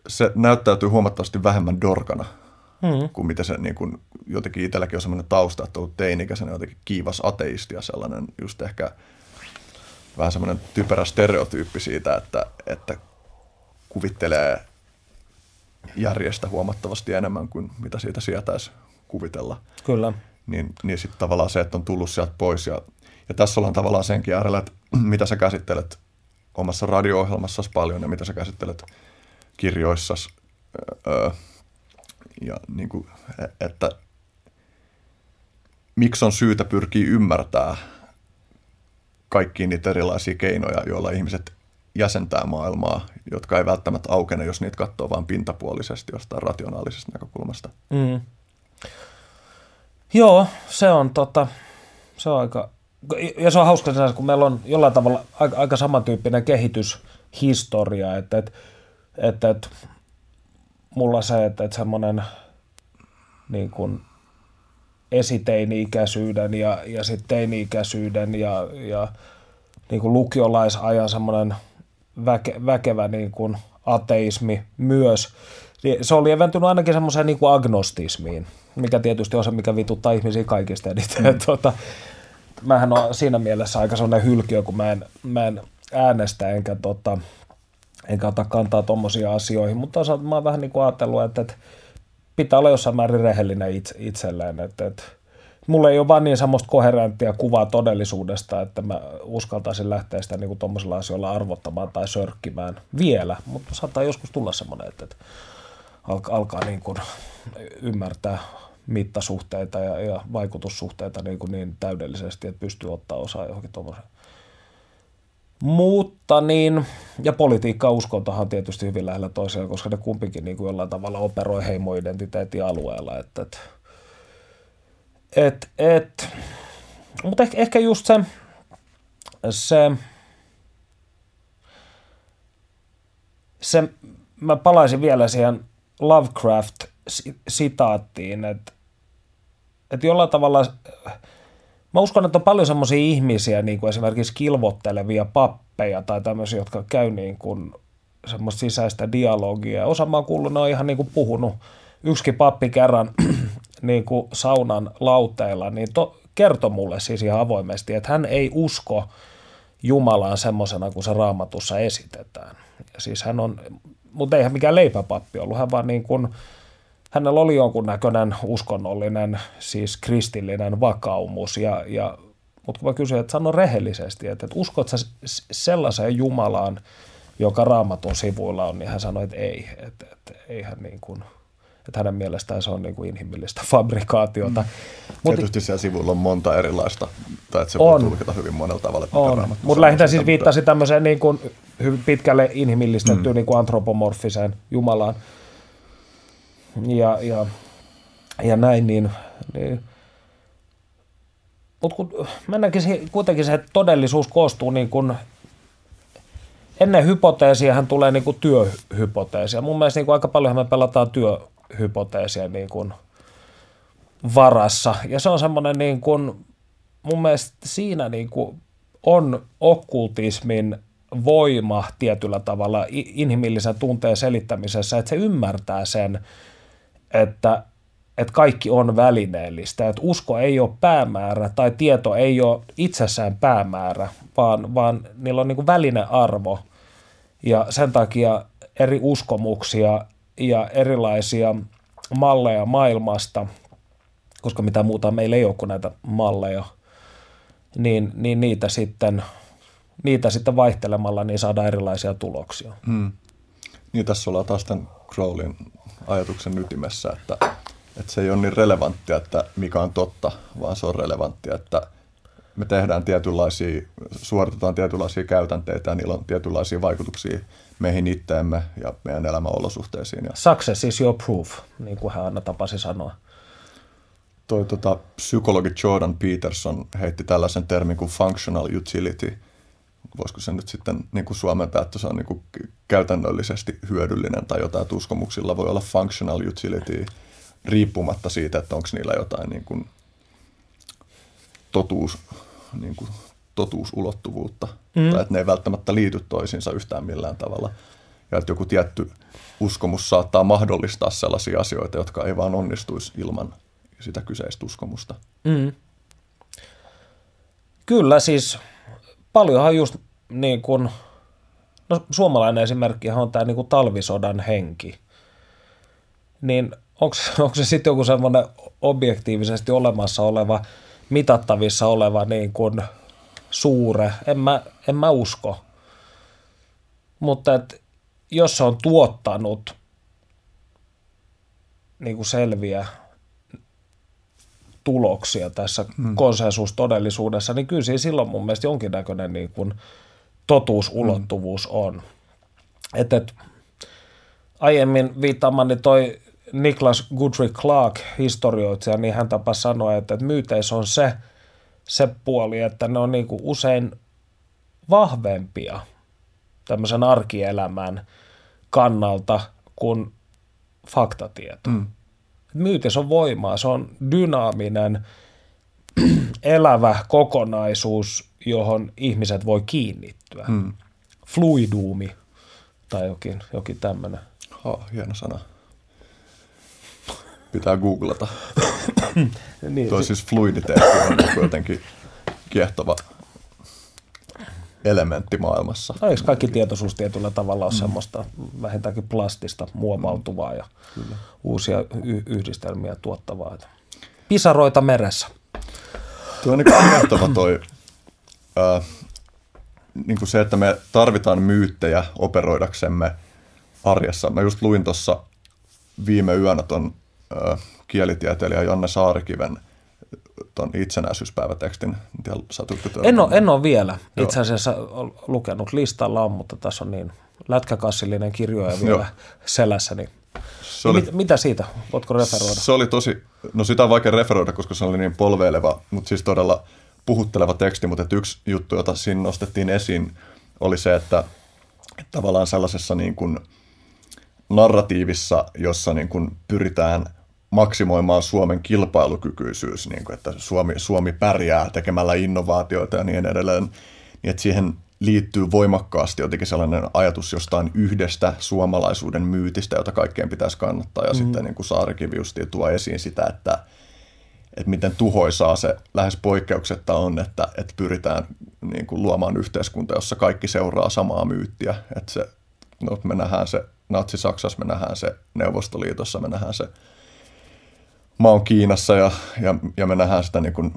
se näyttäytyy huomattavasti vähemmän dorkana mm. kuin mitä se niin kuin, jotenkin itselläkin on sellainen tausta, että on ollut teinikäisenä jotenkin kiivas ateisti ja sellainen just ehkä vähän semmoinen typerä stereotyyppi siitä, että, että kuvittelee järjestä huomattavasti enemmän kuin mitä siitä sietäisi kuvitella. Kyllä. Niin, niin sitten tavallaan se, että on tullut sieltä pois. Ja, ja tässä ollaan tavallaan senkin äärellä, että mitä sä käsittelet omassa radio-ohjelmassasi paljon ja mitä sä käsittelet kirjoissasi. Öö, ja niin kuin, e, että miksi on syytä pyrkiä ymmärtää kaikki niitä erilaisia keinoja, joilla ihmiset jäsentää maailmaa, jotka ei välttämättä aukene, jos niitä katsoo vain pintapuolisesti jostain rationaalisesta näkökulmasta. Mm. Joo, se on, tota, se on aika, ja se on hauska kun meillä on jollain tavalla aika, aika samantyyppinen kehityshistoria, että, että, että, että mulla se, että, että semmoinen niin kuin esiteini-ikäisyyden ja, ja sitten teini-ikäisyyden ja, ja niin kuin lukiolaisajan semmoinen – väke, väkevä niin kuin ateismi myös. Se oli eventynyt ainakin semmoiseen niin kuin agnostismiin, mikä tietysti on se, mikä vituttaa ihmisiä kaikista eniten. Mm. tuota, mähän on siinä mielessä aika sellainen hylkiö, kun mä en, mä en äänestä enkä, tota, enkä ota kantaa tuommoisiin asioihin, mutta toisaalta mä oon vähän niin kuin ajatellut, että, että pitää olla jossain määrin rehellinen itse, itselleen, että, että mulla ei ole vaan niin semmoista koherenttia kuvaa todellisuudesta, että mä uskaltaisin lähteä sitä niin tuommoisilla asioilla arvottamaan tai sörkkimään vielä, mutta saattaa joskus tulla semmoinen, että, että alkaa, alkaa niin kuin ymmärtää mittasuhteita ja, ja vaikutussuhteita niin, kuin niin täydellisesti, että pystyy ottaa osaa johonkin tuommoiseen. Mutta niin, ja politiikka uskontohan tietysti hyvin lähellä toisiaan, koska ne kumpikin niin kuin jollain tavalla operoi heimoidentiteetin alueella, että, että et, et, mutta ehkä, ehkä just se, se, se, mä palaisin vielä siihen Lovecraft-sitaattiin, että, että jollain tavalla, mä uskon, että on paljon semmoisia ihmisiä, niin kuin esimerkiksi kilvottelevia pappeja tai tämmöisiä, jotka käy niin kuin semmoista sisäistä dialogia. Osa mä oon kuullut, ne on ihan niin kuin puhunut. Yksikin pappi kerran niin kuin saunan lauteilla, niin to, kertoi mulle siis ihan avoimesti, että hän ei usko Jumalaan semmoisena kuin se raamatussa esitetään. Ja siis hän on, mutta eihän mikään leipäpappi ollut, hän vaan niin kuin, hänellä oli jonkunnäköinen uskonnollinen, siis kristillinen vakaumus. Ja, ja, mutta kun mä kysyin, että sano rehellisesti, että, että uskot sä sellaiseen Jumalaan, joka raamatun sivuilla on, niin hän sanoi, että ei, että, että eihän niin kuin – Että hänen mielestään se on niin kuin inhimillistä fabrikaatiota. Mm. Mut, Tietysti siellä sivulla on monta erilaista, tai että se on, voi tulkita hyvin monella tavalla. On, mutta lähinnä siis viittasi tämmöiseen niin kuin hyvin pitkälle inhimillistettyyn mm. niin kuin antropomorfiseen Jumalaan. Ja, ja, ja näin, niin, niin mutta kun mennäänkin kuitenkin se, että todellisuus koostuu niin kuin ennen hypoteesia hän tulee niin kuin työhypoteesia. Mun mielestä niin kuin aika paljon me pelataan työhypoteesia niin kuin varassa. Ja se on semmoinen niin kuin, mun mielestä siinä niin kuin on okkultismin voima tietyllä tavalla inhimillisen tunteen selittämisessä, että se ymmärtää sen, että että kaikki on välineellistä, että usko ei ole päämäärä tai tieto ei ole itsessään päämäärä, vaan, vaan niillä on niin kuin välinearvo ja sen takia eri uskomuksia ja erilaisia malleja maailmasta, koska mitä muuta meillä ei ole kuin näitä malleja, niin, niin niitä, sitten, niitä sitten vaihtelemalla niin saadaan erilaisia tuloksia. Hmm. Niin tässä ollaan taas tämän Crowlin ajatuksen ytimessä, että että se ei ole niin relevanttia, että mikä on totta, vaan se on relevanttia, että me tehdään tietynlaisia, suoritetaan tietynlaisia käytänteitä ja niillä on tietynlaisia vaikutuksia meihin itteemme ja meidän elämäolosuhteisiin. Success is your proof, niin kuin hän aina tapasi sanoa. Toi tota, psykologi Jordan Peterson heitti tällaisen termin kuin functional utility. Voisiko se nyt sitten niin kuin suomentaa, että se on niin kuin käytännöllisesti hyödyllinen tai jotain, että uskomuksilla voi olla functional utility – riippumatta siitä, että onko niillä jotain niin kuin totuus, niin kuin totuusulottuvuutta, mm. tai että ne ei välttämättä liity toisiinsa yhtään millään tavalla. Ja että joku tietty uskomus saattaa mahdollistaa sellaisia asioita, jotka ei vaan onnistuisi ilman sitä kyseistä uskomusta. Mm. Kyllä, siis paljonhan just niin kuin, no suomalainen esimerkki on tämä niin kuin talvisodan henki. Niin onko se sitten joku semmoinen objektiivisesti olemassa oleva, mitattavissa oleva niin kuin suure? En mä, en mä usko. Mutta et, jos se on tuottanut niin kuin selviä tuloksia tässä hmm. konsensustodellisuudessa, niin kyllä siinä silloin mun mielestä jonkinnäköinen niin kuin totuusulottuvuus hmm. on. Et, et, aiemmin viittaamani toi Niklas Goodrick Clark, historioitsija, niin hän tapa sanoa, että, että myyteissä on se, se puoli, että ne on niin kuin usein vahvempia tämmöisen arkielämän kannalta kuin faktatieto. Mm. Myytis on voimaa, se on dynaaminen, elävä kokonaisuus, johon ihmiset voi kiinnittyä. Mm. Fluiduumi tai jokin, jokin tämmöinen. Oh, hieno sana pitää googlata. niin, Tuo siis fluiditeetti on jotenkin kiehtova elementti maailmassa. No, eikö kaikki tietoisuus tietyllä tavalla ole mm. semmoista vähintäänkin plastista, muovautuvaa ja Kyllä. uusia y- yhdistelmiä tuottavaa? Pisaroita meressä. Tuo on niin toi, äh, niin kuin se, että me tarvitaan myyttejä operoidaksemme arjessa. Mä just luin tuossa viime yönä ton kielitieteilijä Janne Saarikiven tuon itsenäisyyspäivätekstin. En ole, en ole vielä Joo. itse asiassa lukenut listalla on, mutta tässä on niin lätkäkassillinen kirjoja vielä Joo. selässä. Niin. Se oli, mit, mitä siitä? Voitko referoida? Se oli tosi, no sitä on vaikea referoida, koska se oli niin polveileva, mutta siis todella puhutteleva teksti, mutta yksi juttu, jota siinä nostettiin esiin, oli se, että tavallaan sellaisessa niin kuin narratiivissa, jossa niin kuin pyritään – maksimoimaan Suomen kilpailukykyisyys, niin kuin, että Suomi, Suomi pärjää tekemällä innovaatioita ja niin edelleen, niin että siihen liittyy voimakkaasti jotenkin sellainen ajatus jostain yhdestä suomalaisuuden myytistä, jota kaikkeen pitäisi kannattaa. Ja mm. sitten niin kuin Saarikivi tuo esiin sitä, että, että miten tuhoisaa se lähes poikkeuksetta on, että, että pyritään niin kuin luomaan yhteiskunta, jossa kaikki seuraa samaa myyttiä. Että se, no, me nähdään se Natsi-Saksassa, me nähdään se Neuvostoliitossa, me nähdään se mä oon Kiinassa ja, ja, ja me nähdään sitä niin kuin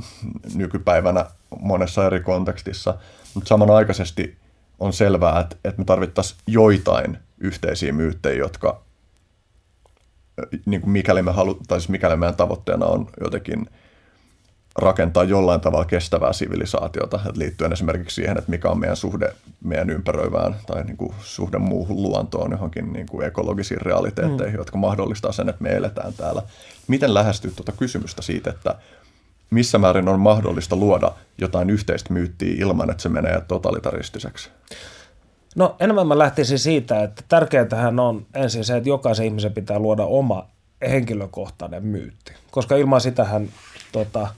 nykypäivänä monessa eri kontekstissa, mutta samanaikaisesti on selvää, että, että me tarvittaisiin joitain yhteisiä myyttejä, jotka niin kuin mikäli, me halu, tai siis mikäli meidän tavoitteena on jotenkin rakentaa jollain tavalla kestävää sivilisaatiota, että liittyen esimerkiksi siihen, että mikä on meidän suhde meidän ympäröivään tai niin kuin suhde muuhun luontoon, johonkin niin kuin ekologisiin realiteetteihin, mm. jotka mahdollistaa sen, että me eletään täällä. Miten lähestyy tuota kysymystä siitä, että missä määrin on mahdollista luoda jotain yhteistä myyttiä ilman, että se menee totalitaristiseksi? No enemmän mä lähtisin siitä, että tärkeintähän on ensin se, että jokaisen ihmisen pitää luoda oma henkilökohtainen myytti, koska ilman sitähän tota,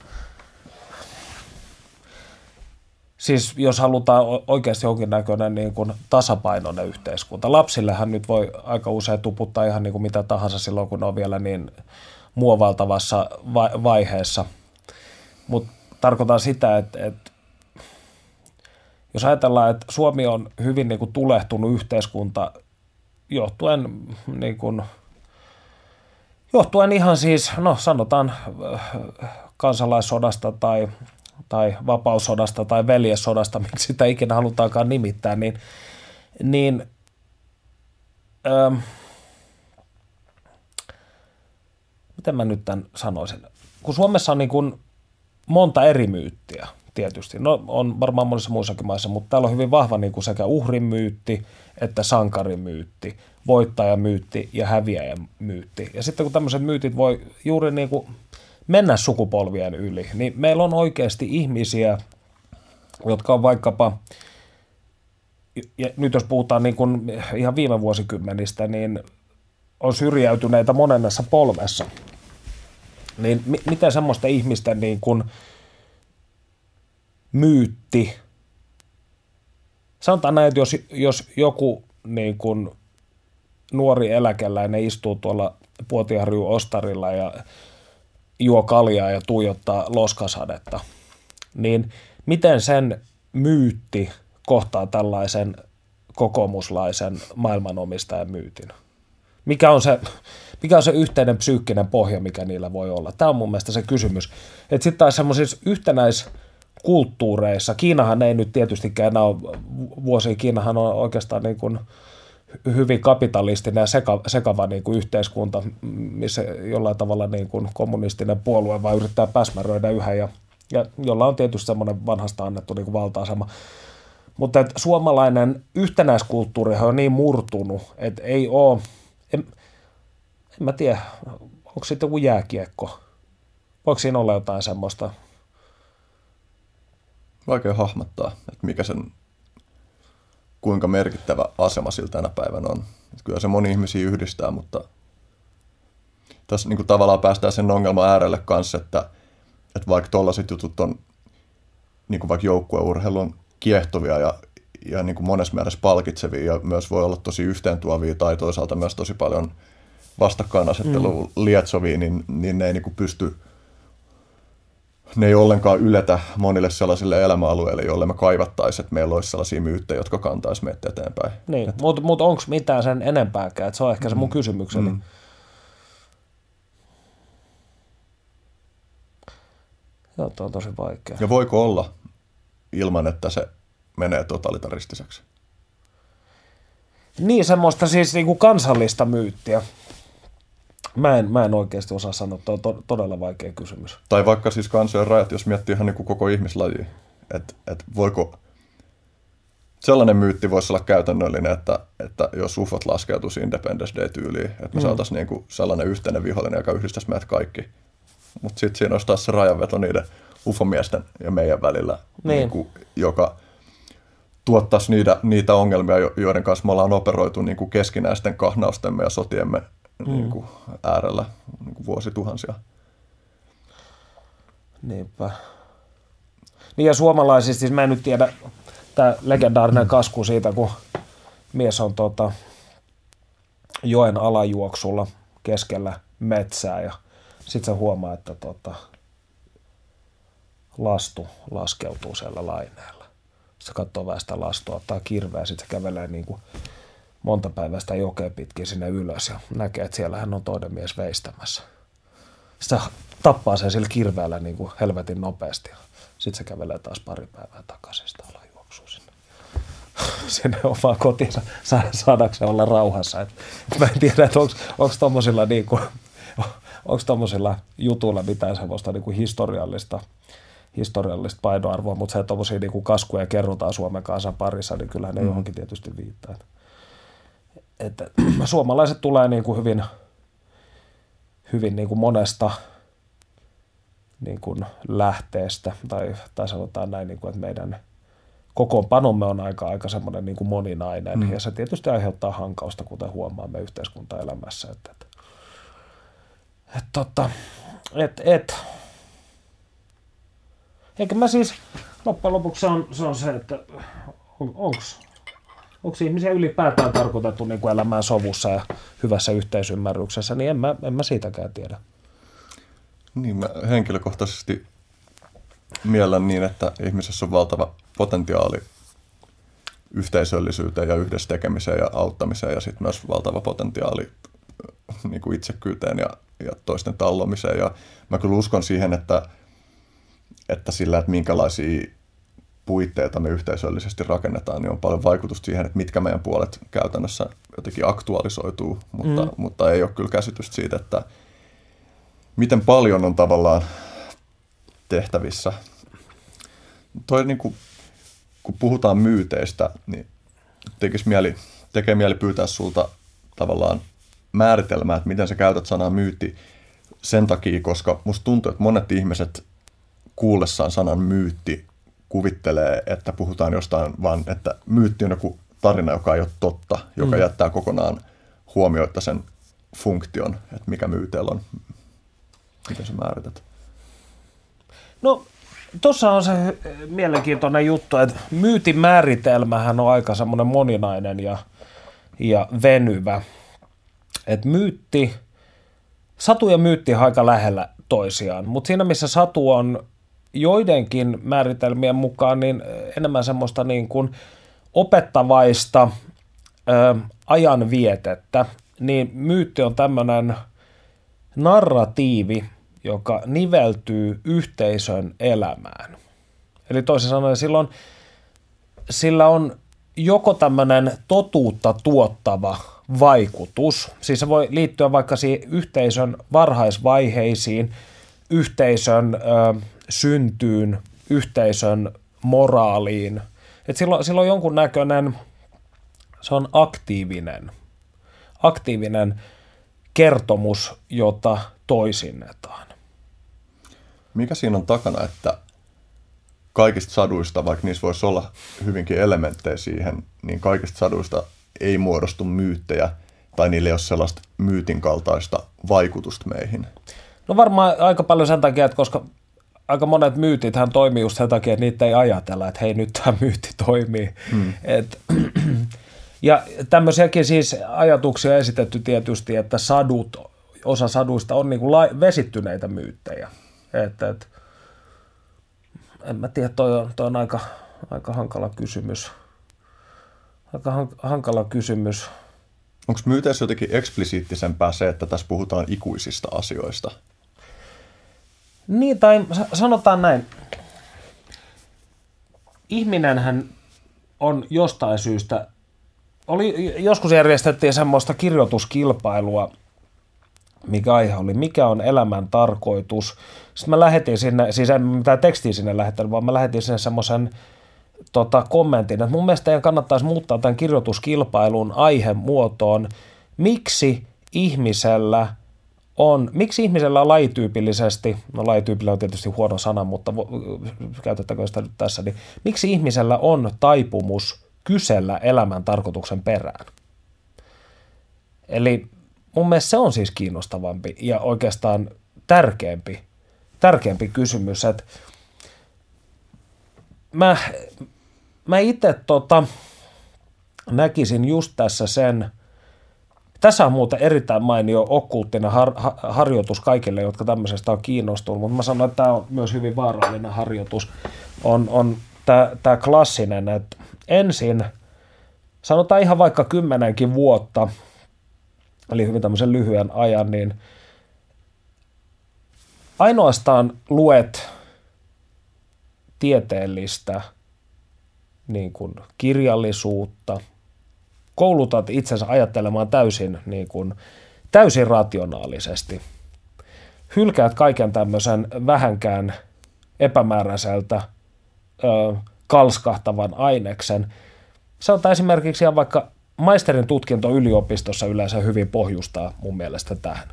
Siis jos halutaan oikeasti jonkinnäköinen niin kuin tasapainoinen yhteiskunta. Lapsillehan nyt voi aika usein tuputtaa ihan niin kuin mitä tahansa silloin, kun ne on vielä niin muovaltavassa vaiheessa. Mutta tarkoitan sitä, että, että jos ajatellaan, että Suomi on hyvin niin kuin tulehtunut yhteiskunta johtuen, niin kuin, johtuen ihan siis, no sanotaan kansalaissodasta tai, tai vapaussodasta tai veljessodasta, miksi sitä ikinä halutaankaan nimittää, niin, niin ähm, miten mä nyt tämän sanoisin? Kun Suomessa on niin kuin monta eri myyttiä – tietysti. No on varmaan monissa muissakin maissa, mutta täällä on hyvin vahva niin kuin sekä uhrimyytti että sankarimyytti, voittajamyytti ja häviäjämyytti. Ja sitten kun tämmöiset myytit voi juuri niin kuin mennä sukupolvien yli, niin meillä on oikeasti ihmisiä, jotka on vaikkapa, ja nyt jos puhutaan niin kuin ihan viime vuosikymmenistä, niin on syrjäytyneitä monennessa polvessa. Niin miten semmoista ihmisten niin kuin myytti. Sanotaan näin, että jos, jos joku niin kuin nuori eläkeläinen istuu tuolla Puotiharjun ostarilla ja juo kaljaa ja tuijottaa loskasadetta, niin miten sen myytti kohtaa tällaisen kokoomuslaisen maailmanomistajan myytin? Mikä on se, mikä on se yhteinen psyykkinen pohja, mikä niillä voi olla? Tämä on mun mielestä se kysymys. Että sitten taas semmoisissa yhtenäis- kulttuureissa. Kiinahan ei nyt tietystikään enää ole vuosia. Kiinahan on oikeastaan niin kuin hyvin kapitalistinen ja seka, sekava niin kuin yhteiskunta, missä jollain tavalla niin kuin kommunistinen puolue vaan yrittää päsmäröidä yhä ja, ja jolla on tietysti semmoinen vanhasta annettu niin kuin valta-asema. Mutta että suomalainen yhtenäiskulttuuri on niin murtunut, että ei ole, en, en mä tiedä, onko sitten joku jääkiekko, voiko siinä olla jotain semmoista, vaikea hahmottaa, että mikä sen, kuinka merkittävä asema sillä tänä päivänä on. Että kyllä se moni ihmisiä yhdistää, mutta tässä niin kuin tavallaan päästään sen ongelman äärelle kanssa, että, että vaikka tuollaiset jutut on niin kuin vaikka joukkueurheilun kiehtovia ja, ja niin kuin monessa mielessä palkitsevia ja myös voi olla tosi yhteentuovia tai toisaalta myös tosi paljon vastakkainasettelua mm. lietsovia, niin, niin ne ei niin kuin pysty – ne ei ollenkaan yletä monille sellaisille elämäalueille, joille me kaivattaisiin, että meillä olisi sellaisia myyttejä, jotka kantaisi meitä eteenpäin. Niin, mutta mut onko mitään sen enempääkään? Et se on ehkä se mun mm. kysymykseni. Mm. Joo, on tosi vaikea. Ja voiko olla ilman, että se menee totalitaristiseksi? Niin, semmoista siis niinku kansallista myyttiä. Mä en, mä en oikeasti osaa sanoa, että on to, todella vaikea kysymys. Tai vaikka siis kansojen rajat, jos miettii ihan niin kuin koko ihmislaji, että et voiko sellainen myytti voisi olla käytännöllinen, että, että jos ufot laskeutuisi Independence Day-tyyliin, että me mm. saataisiin niin kuin sellainen yhteinen vihollinen, joka yhdistäisi meidät kaikki. Mutta sitten siinä olisi taas se rajanveto niiden ufomiesten ja meidän välillä, niin. Niin kuin, joka tuottaisi niitä, niitä ongelmia, joiden kanssa me ollaan operoitu niin kuin keskinäisten kahnaustemme ja sotiemme mm. niin kuin äärellä niin kuin vuosituhansia. Niinpä. Niin ja suomalaisista, siis mä en nyt tiedä, tämä legendaarinen kasku siitä, kun mies on tota, joen alajuoksulla keskellä metsää ja sitten se huomaa, että tota, lastu laskeutuu siellä laineella. Se katsoo vähän sitä lastua, ottaa kirveä ja sitten se kävelee niin kuin monta päivää sitä jokea pitkin sinne ylös ja näkee, että siellä hän on toinen mies veistämässä. Sitten se tappaa sen sillä kirveellä niin kuin helvetin nopeasti ja sitten se kävelee taas pari päivää takaisin sitä juoksua sinne. sinne omaan kotiinsa saadakseen olla rauhassa. Et mä en tiedä, että onko tuommoisilla niinku, onko tuommoisilla jutuilla mitään semmoista niinku historiallista, historiallista painoarvoa, mutta se, että tuommoisia niinku kaskuja kerrotaan Suomen kansan parissa, niin kyllähän ne mm. johonkin tietysti viittaa. Että, suomalaiset tulee niinku hyvin, hyvin niinku monesta niin kuin lähteestä, tai, tai sanotaan näin, niin kuin, että meidän kokoonpanomme on aika, aika semmoinen niin kuin moninainen, mm. ja se tietysti aiheuttaa hankausta, kuten huomaamme yhteiskuntaelämässä. Että, että, että, tota, et, et. Eikä mä siis, loppujen lopuksi se on se, on se että on, onks, onko ihmisiä ylipäätään tarkoitettu niin kuin elämään sovussa ja hyvässä yhteisymmärryksessä, niin en mä, en mä siitäkään tiedä. Niin, mä henkilökohtaisesti miellän niin, että ihmisessä on valtava potentiaali yhteisöllisyyteen ja yhdessä tekemiseen ja auttamiseen ja sitten myös valtava potentiaali niin kuin itsekyyteen ja, ja toisten tallomiseen. Ja mä kyllä uskon siihen, että, että sillä, että minkälaisia puitteita me yhteisöllisesti rakennetaan, niin on paljon vaikutusta siihen, että mitkä meidän puolet käytännössä jotenkin aktualisoituu, mutta, mm. mutta ei ole kyllä käsitystä siitä, että miten paljon on tavallaan tehtävissä. Toi niin kuin, kun puhutaan myyteistä, niin tekisi mieli, tekee mieli pyytää sulta tavallaan määritelmää, että miten sä käytät sanaa myytti sen takia, koska musta tuntuu, että monet ihmiset kuullessaan sanan myytti kuvittelee, että puhutaan jostain, vaan että myytti on joku tarina, joka ei ole totta, joka mm. jättää kokonaan huomioitta sen funktion, että mikä myyteellä on Miten sä määrität? No, tuossa on se mielenkiintoinen juttu, että myytin määritelmähän on aika semmoinen moninainen ja, ja venyvä. Että myytti, satu ja myytti on aika lähellä toisiaan, mutta siinä missä satu on joidenkin määritelmien mukaan niin enemmän semmoista niin kuin opettavaista ö, ajanvietettä, niin myytti on tämmöinen narratiivi, joka niveltyy yhteisön elämään. Eli toisin sanoen silloin sillä on joko tämmöinen totuutta tuottava vaikutus, siis se voi liittyä vaikka siihen yhteisön varhaisvaiheisiin, yhteisön ö, syntyyn, yhteisön moraaliin. Et silloin, silloin jonkun näköinen, se on aktiivinen, aktiivinen kertomus, jota toisinnetaan. Mikä siinä on takana, että kaikista saduista, vaikka niissä voisi olla hyvinkin elementtejä siihen, niin kaikista saduista ei muodostu myyttejä tai niillä ei ole sellaista myytin kaltaista vaikutusta meihin? No varmaan aika paljon sen takia, että koska aika monet myytithän toimii just sen takia, että niitä ei ajatella, että hei nyt tämä myytti toimii. Hmm. Et, ja tämmöisiäkin siis ajatuksia esitetty tietysti, että sadut, osa saduista on niin kuin vesittyneitä myyttejä. Että, et, en mä tiedä, toi on, toi on aika, aika hankala kysymys. Aika hankala kysymys. Onko myyteissä jotenkin eksplisiittisempää se, että tässä puhutaan ikuisista asioista? Niin, tai sanotaan näin. Ihminenhän on jostain syystä, oli, joskus järjestettiin semmoista kirjoituskilpailua, mikä aihe oli, mikä on elämän tarkoitus. Sitten mä lähetin sinne, siis en mitään tekstiä sinne lähettänyt, vaan mä lähetin sinne semmoisen tota, kommentin, että mun mielestä teidän kannattaisi muuttaa tämän kirjoituskilpailun aihemuotoon, miksi ihmisellä on, miksi ihmisellä on lajityypillisesti, no lajityypillä on tietysti huono sana, mutta käytettäkö sitä nyt tässä, niin miksi ihmisellä on taipumus kysellä elämän tarkoituksen perään? Eli mun mielestä se on siis kiinnostavampi ja oikeastaan tärkeämpi, tärkeämpi kysymys, että mä, mä itse tota, näkisin just tässä sen, tässä on muuten erittäin mainio okkulttinen har, harjoitus kaikille, jotka tämmöisestä on kiinnostunut, mutta mä sanon, että tämä on myös hyvin vaarallinen harjoitus. On, on tämä klassinen, että ensin, sanotaan ihan vaikka kymmenenkin vuotta, eli hyvin tämmöisen lyhyen ajan, niin ainoastaan luet tieteellistä niin kuin kirjallisuutta, koulutat itsensä ajattelemaan täysin, niin kuin, täysin rationaalisesti. Hylkäät kaiken tämmöisen vähänkään epämääräiseltä ö, kalskahtavan aineksen. Sanotaan esimerkiksi ihan vaikka maisterin tutkinto yliopistossa yleensä hyvin pohjustaa mun mielestä tähän.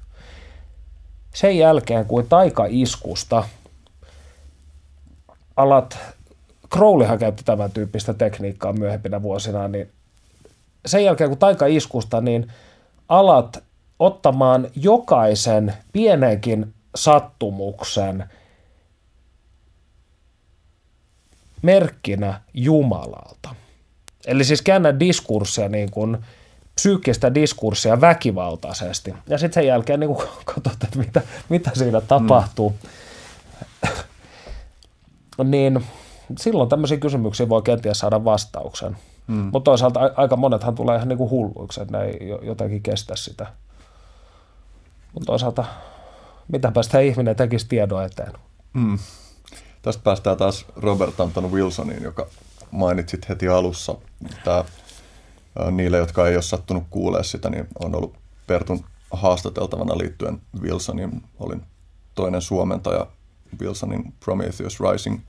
Sen jälkeen, kun taikaiskusta alat, Crowleyhan käytti tämän tyyppistä tekniikkaa myöhempinä vuosina, niin sen jälkeen kun taikaiskusta, niin alat ottamaan jokaisen pienenkin sattumuksen merkkinä Jumalalta. Eli siis käännä diskurssia niin kuin, psyykkistä diskurssia väkivaltaisesti. Ja sitten sen jälkeen niin katsot, että mitä, mitä siinä tapahtuu. Mm. niin silloin tämmöisiä kysymyksiä voi kenties saada vastauksen. Mm. Mutta toisaalta aika monethan tulee ihan niin kuin hulluiksi, että ne ei jotenkin kestä sitä. Mutta toisaalta mitäpä sitä ihminen tekisi tiedon eteen. Mm. Tästä päästään taas Robert Anton Wilsoniin, joka mainitsit heti alussa. Tämä, niille, jotka ei ole sattunut kuulee sitä, niin on ollut Pertun haastateltavana liittyen Wilsonin. Olin toinen suomentaja Wilsonin Prometheus Rising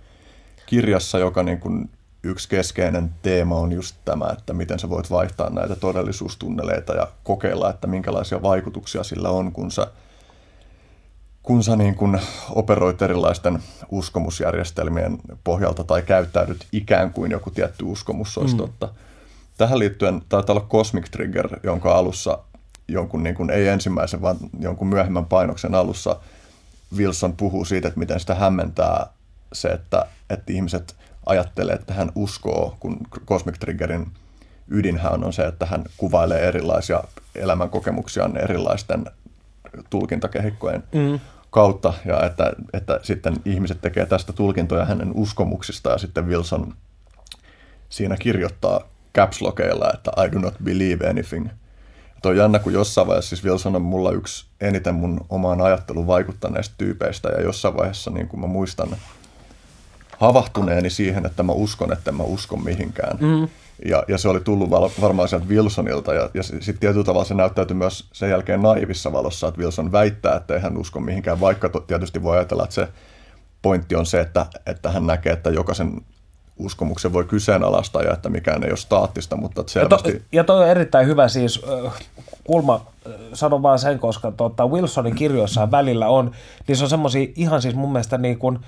kirjassa, joka niin kuin yksi keskeinen teema on just tämä, että miten sä voit vaihtaa näitä todellisuustunneleita ja kokeilla, että minkälaisia vaikutuksia sillä on, kun sä, kun sä niin kun operoit erilaisten uskomusjärjestelmien pohjalta tai käyttäydyt ikään kuin joku tietty uskomus olisi mm. totta. Tähän liittyen taitaa olla Cosmic Trigger, jonka alussa jonkun, niin kuin, ei ensimmäisen, vaan jonkun myöhemmän painoksen alussa Wilson puhuu siitä, että miten sitä hämmentää se, että, että ihmiset ajattelee, että hän uskoo, kun Cosmic Triggerin ydinhän on se, että hän kuvailee erilaisia elämänkokemuksia erilaisten tulkintakehikkojen mm. kautta, ja että, että sitten ihmiset tekee tästä tulkintoja hänen uskomuksista, ja sitten Wilson siinä kirjoittaa caps että I do not believe anything. Tuo on jännä, kun jossain vaiheessa, siis Wilson on mulla yksi eniten mun omaan ajatteluun vaikuttaneista tyypeistä, ja jossain vaiheessa, niin kuin mä muistan, havahtuneeni siihen, että mä uskon, että mä uskon mihinkään. Mm. Ja, ja se oli tullut val, varmaan sieltä Wilsonilta, ja, ja sitten tietyllä tavalla se näyttäytyi myös sen jälkeen naivissa valossa, että Wilson väittää, että ei hän usko mihinkään, vaikka to, tietysti voi ajatella, että se pointti on se, että, että hän näkee, että jokaisen uskomuksen voi kyseenalaistaa ja että mikään ei ole staattista, mutta selvästi... Ja, to, ja toi on erittäin hyvä siis kulma, sanon vaan sen, koska tota, Wilsonin kirjoissa välillä on, niin se on semmoisia ihan siis mun mielestä niin kuin,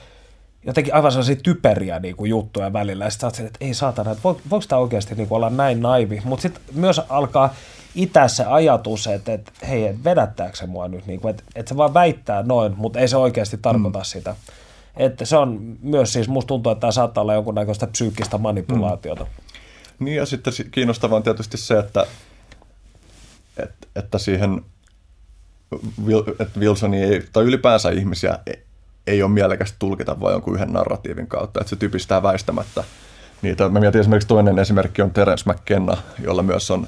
jotenkin aivan sellaisia typeriä niin kuin juttuja välillä. Ja sitten että ei saatana, että voiko, voiko tämä oikeasti niin kuin olla näin naivi. Mutta sitten myös alkaa itä se ajatus, että, että hei, et vedättääkö se mua nyt, niin kuin, että, että se vaan väittää noin, mutta ei se oikeasti tarkoita mm. sitä. Että se on myös siis, musta tuntuu, että tämä saattaa olla jonkunnäköistä psyykkistä manipulaatiota. Mm. Niin ja sitten kiinnostavaa on tietysti se, että, että, että siihen että Wilson ei, tai ylipäänsä ihmisiä ei ole mielekästä tulkita vain jonkun yhden narratiivin kautta, että se typistää väistämättä niitä. Mä mietin esimerkiksi toinen esimerkki on Terence McKenna, jolla myös on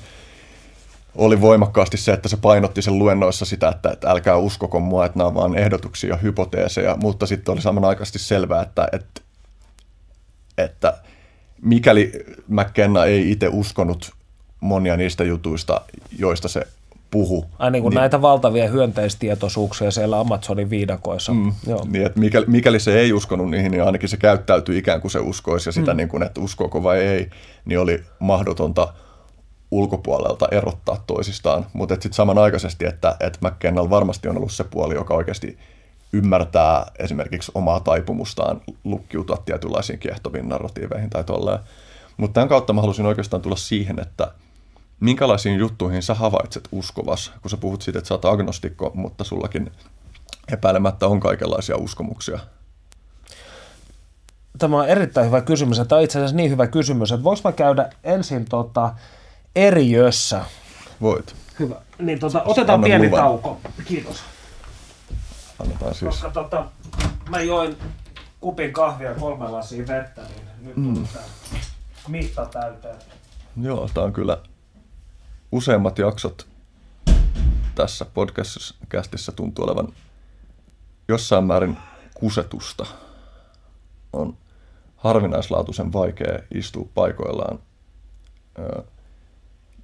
oli voimakkaasti se, että se painotti sen luennoissa sitä, että, että älkää uskoko mua, että nämä on vain ehdotuksia ja hypoteeseja, mutta sitten oli samanaikaisesti selvää, että, että, että mikäli McKenna ei itse uskonut monia niistä jutuista, joista se puhu. Ai niin kuin niin, näitä valtavia hyönteistietoisuuksia siellä Amazonin viidakoissa. Mm, Joo. Niin, että mikäli, mikäli se ei uskonut niihin, niin ainakin se käyttäytyi ikään kuin se uskoisi ja sitä, mm. niin kuin, että uskoako vai ei, niin oli mahdotonta ulkopuolelta erottaa toisistaan. Mutta sitten samanaikaisesti, että, että McKennall varmasti on ollut se puoli, joka oikeasti ymmärtää esimerkiksi omaa taipumustaan lukkiutua tietynlaisiin kiehtoviin narratiiveihin tai tolleen. Mutta tämän kautta mä halusin oikeastaan tulla siihen, että – minkälaisiin juttuihin sä havaitset uskovas, kun sä puhut siitä, että sä oot agnostikko, mutta sullakin epäilemättä on kaikenlaisia uskomuksia? Tämä on erittäin hyvä kysymys. Tämä on itse asiassa niin hyvä kysymys, että voiko mä käydä ensin tota eriössä? Voit. Hyvä. Niin tota, otetaan Anna pieni luvan. tauko. Kiitos. Annetaan siis. Koska tota, mä join kupin kahvia kolme lasia vettä, niin nyt mm. mitta täyteen. Joo, tämä on kyllä useimmat jaksot tässä podcastissa tuntuu olevan jossain määrin kusetusta. On harvinaislaatuisen vaikea istua paikoillaan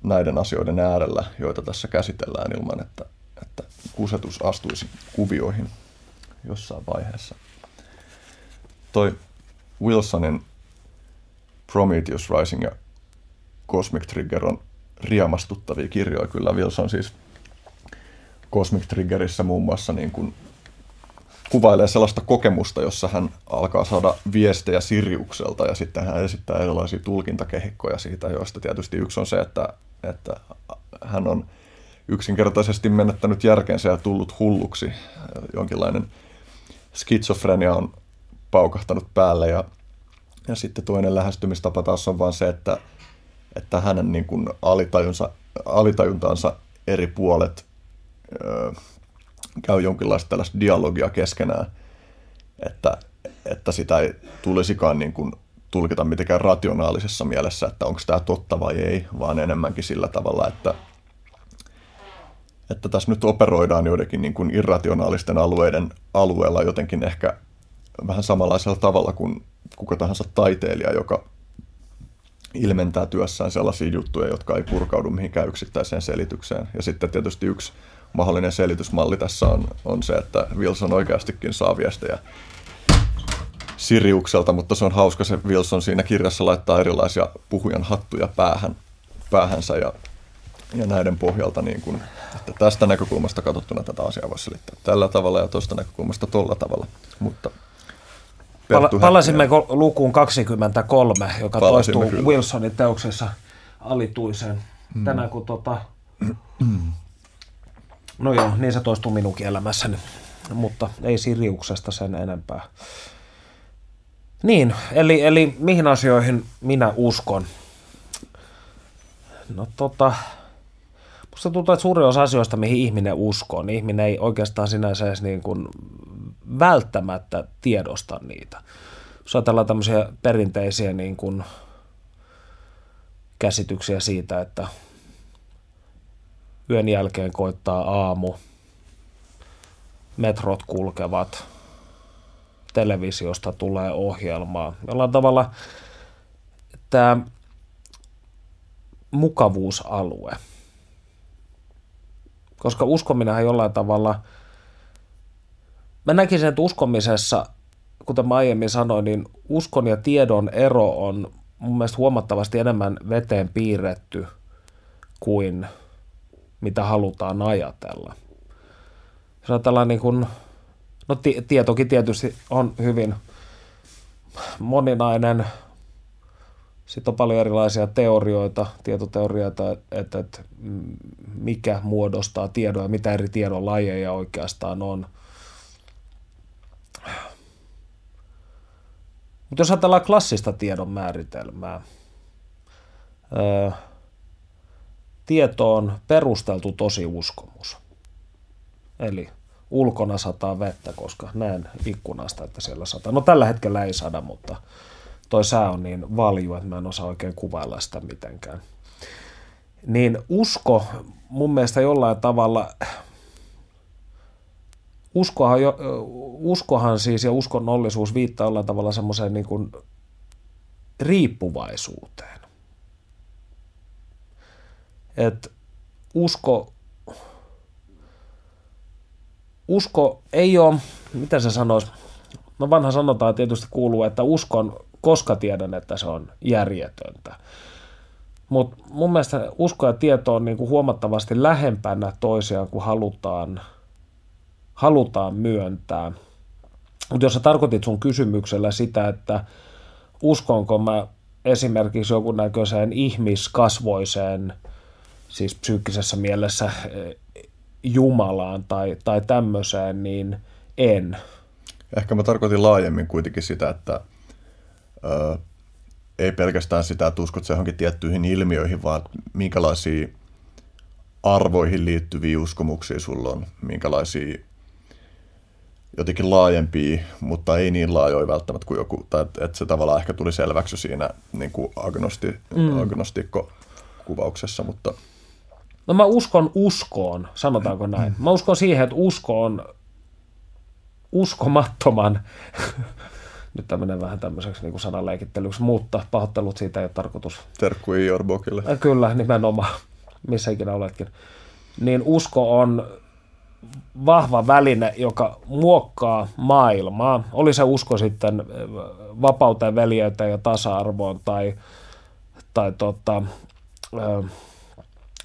näiden asioiden äärellä, joita tässä käsitellään ilman, että, että kusetus astuisi kuvioihin jossain vaiheessa. Toi Wilsonin Prometheus Rising ja Cosmic Trigger on riemastuttavia kirjoja. Kyllä Wilson siis Cosmic Triggerissä muun muassa niin kuin kuvailee sellaista kokemusta, jossa hän alkaa saada viestejä Siriukselta ja sitten hän esittää erilaisia tulkintakehikkoja siitä, joista tietysti yksi on se, että, että hän on yksinkertaisesti menettänyt järkensä ja tullut hulluksi. Jonkinlainen skitsofrenia on paukahtanut päälle ja, ja sitten toinen lähestymistapa taas on vaan se, että, että hänen niin kuin alitajunsa, alitajuntaansa eri puolet ö, käy jonkinlaista tällaista dialogia keskenään, että, että sitä ei tulisikaan niin kuin tulkita mitenkään rationaalisessa mielessä, että onko tämä totta vai ei, vaan enemmänkin sillä tavalla, että, että tässä nyt operoidaan joidenkin niin kuin irrationaalisten alueiden alueella jotenkin ehkä vähän samanlaisella tavalla kuin kuka tahansa taiteilija, joka ilmentää työssään sellaisia juttuja, jotka ei purkaudu mihinkään yksittäiseen selitykseen. Ja sitten tietysti yksi mahdollinen selitysmalli tässä on, on se, että Wilson oikeastikin saa viestejä Siriukselta, mutta se on hauska, se Wilson siinä kirjassa laittaa erilaisia puhujan hattuja päähän, päähänsä ja, ja näiden pohjalta, niin kun, että tästä näkökulmasta katsottuna tätä asiaa voisi selittää tällä tavalla ja tuosta näkökulmasta tolla tavalla, mutta Pala- palasimme lukuun 23, joka Palasimme toistuu kyllä. Wilsonin teoksessa alituiseen. Mm. Tänään kun tota, No joo, niin se toistuu minunkin elämässäni, mutta ei Siriuksesta sen enempää. Niin, eli, eli mihin asioihin minä uskon? No tota, musta tuntuu, että suurin osa asioista, mihin ihminen uskoo, niin ihminen ei oikeastaan sinänsä edes niin kuin välttämättä tiedosta niitä. Jos ajatellaan tämmöisiä perinteisiä niin kuin käsityksiä siitä, että yön jälkeen koittaa aamu, metrot kulkevat, televisiosta tulee ohjelmaa. Jollain tavalla tämä mukavuusalue. Koska uskominen jollain tavalla, mä näkisin, että uskomisessa, kuten mä aiemmin sanoin, niin uskon ja tiedon ero on mun mielestä huomattavasti enemmän veteen piirretty kuin – mitä halutaan ajatella. Jos ajatellaan niin kuin, no tietokin tietysti on hyvin moninainen, sitten on paljon erilaisia teorioita, tietoteorioita, että, että mikä muodostaa tiedon ja mitä eri tiedon lajeja oikeastaan on. Mutta jos ajatellaan klassista tiedon määritelmää, tietoon perusteltu tosiuskomus. Eli ulkona sataa vettä, koska näen ikkunasta, että siellä sataa. No tällä hetkellä ei sada, mutta toi sää on niin valju, että mä en osaa oikein kuvailla sitä mitenkään. Niin usko mun mielestä jollain tavalla, uskohan, jo, uskohan siis ja uskonnollisuus viittaa jollain tavalla semmoiseen niin kuin riippuvaisuuteen että usko, usko ei ole, mitä se sanoisi, no vanha sanotaan tietysti kuuluu, että uskon, koska tiedän, että se on järjetöntä. Mutta mun mielestä usko ja tieto on niinku huomattavasti lähempänä toisiaan, kuin halutaan, halutaan myöntää. Mutta jos sä tarkoitit sun kysymyksellä sitä, että uskonko mä esimerkiksi näköiseen ihmiskasvoiseen – siis psyykkisessä mielessä eh, Jumalaan tai, tai tämmöiseen, niin en. Ehkä mä tarkoitin laajemmin kuitenkin sitä, että ö, ei pelkästään sitä, että uskot johonkin tiettyihin ilmiöihin, vaan minkälaisia arvoihin liittyviä uskomuksia sulla on, minkälaisia jotenkin laajempia, mutta ei niin laajoja välttämättä kuin joku, tai että et se tavallaan ehkä tuli selväksi siinä niin kuin agnosti, mm. agnostikko-kuvauksessa, mutta – No mä uskon uskoon, sanotaanko näin. Mä uskon siihen, että usko on uskomattoman nyt tämmöinen vähän tämmöiseksi niin kuin sananleikittelyksi, mutta pahoittelut siitä ei ole tarkoitus. Terkku Ior Bokille. Äh, Kyllä, nimenomaan, missä ikinä oletkin. Niin usko on vahva väline, joka muokkaa maailmaa. Oli se usko sitten äh, vapauteen, veljeyteen ja tasa-arvoon tai, tai tota, äh,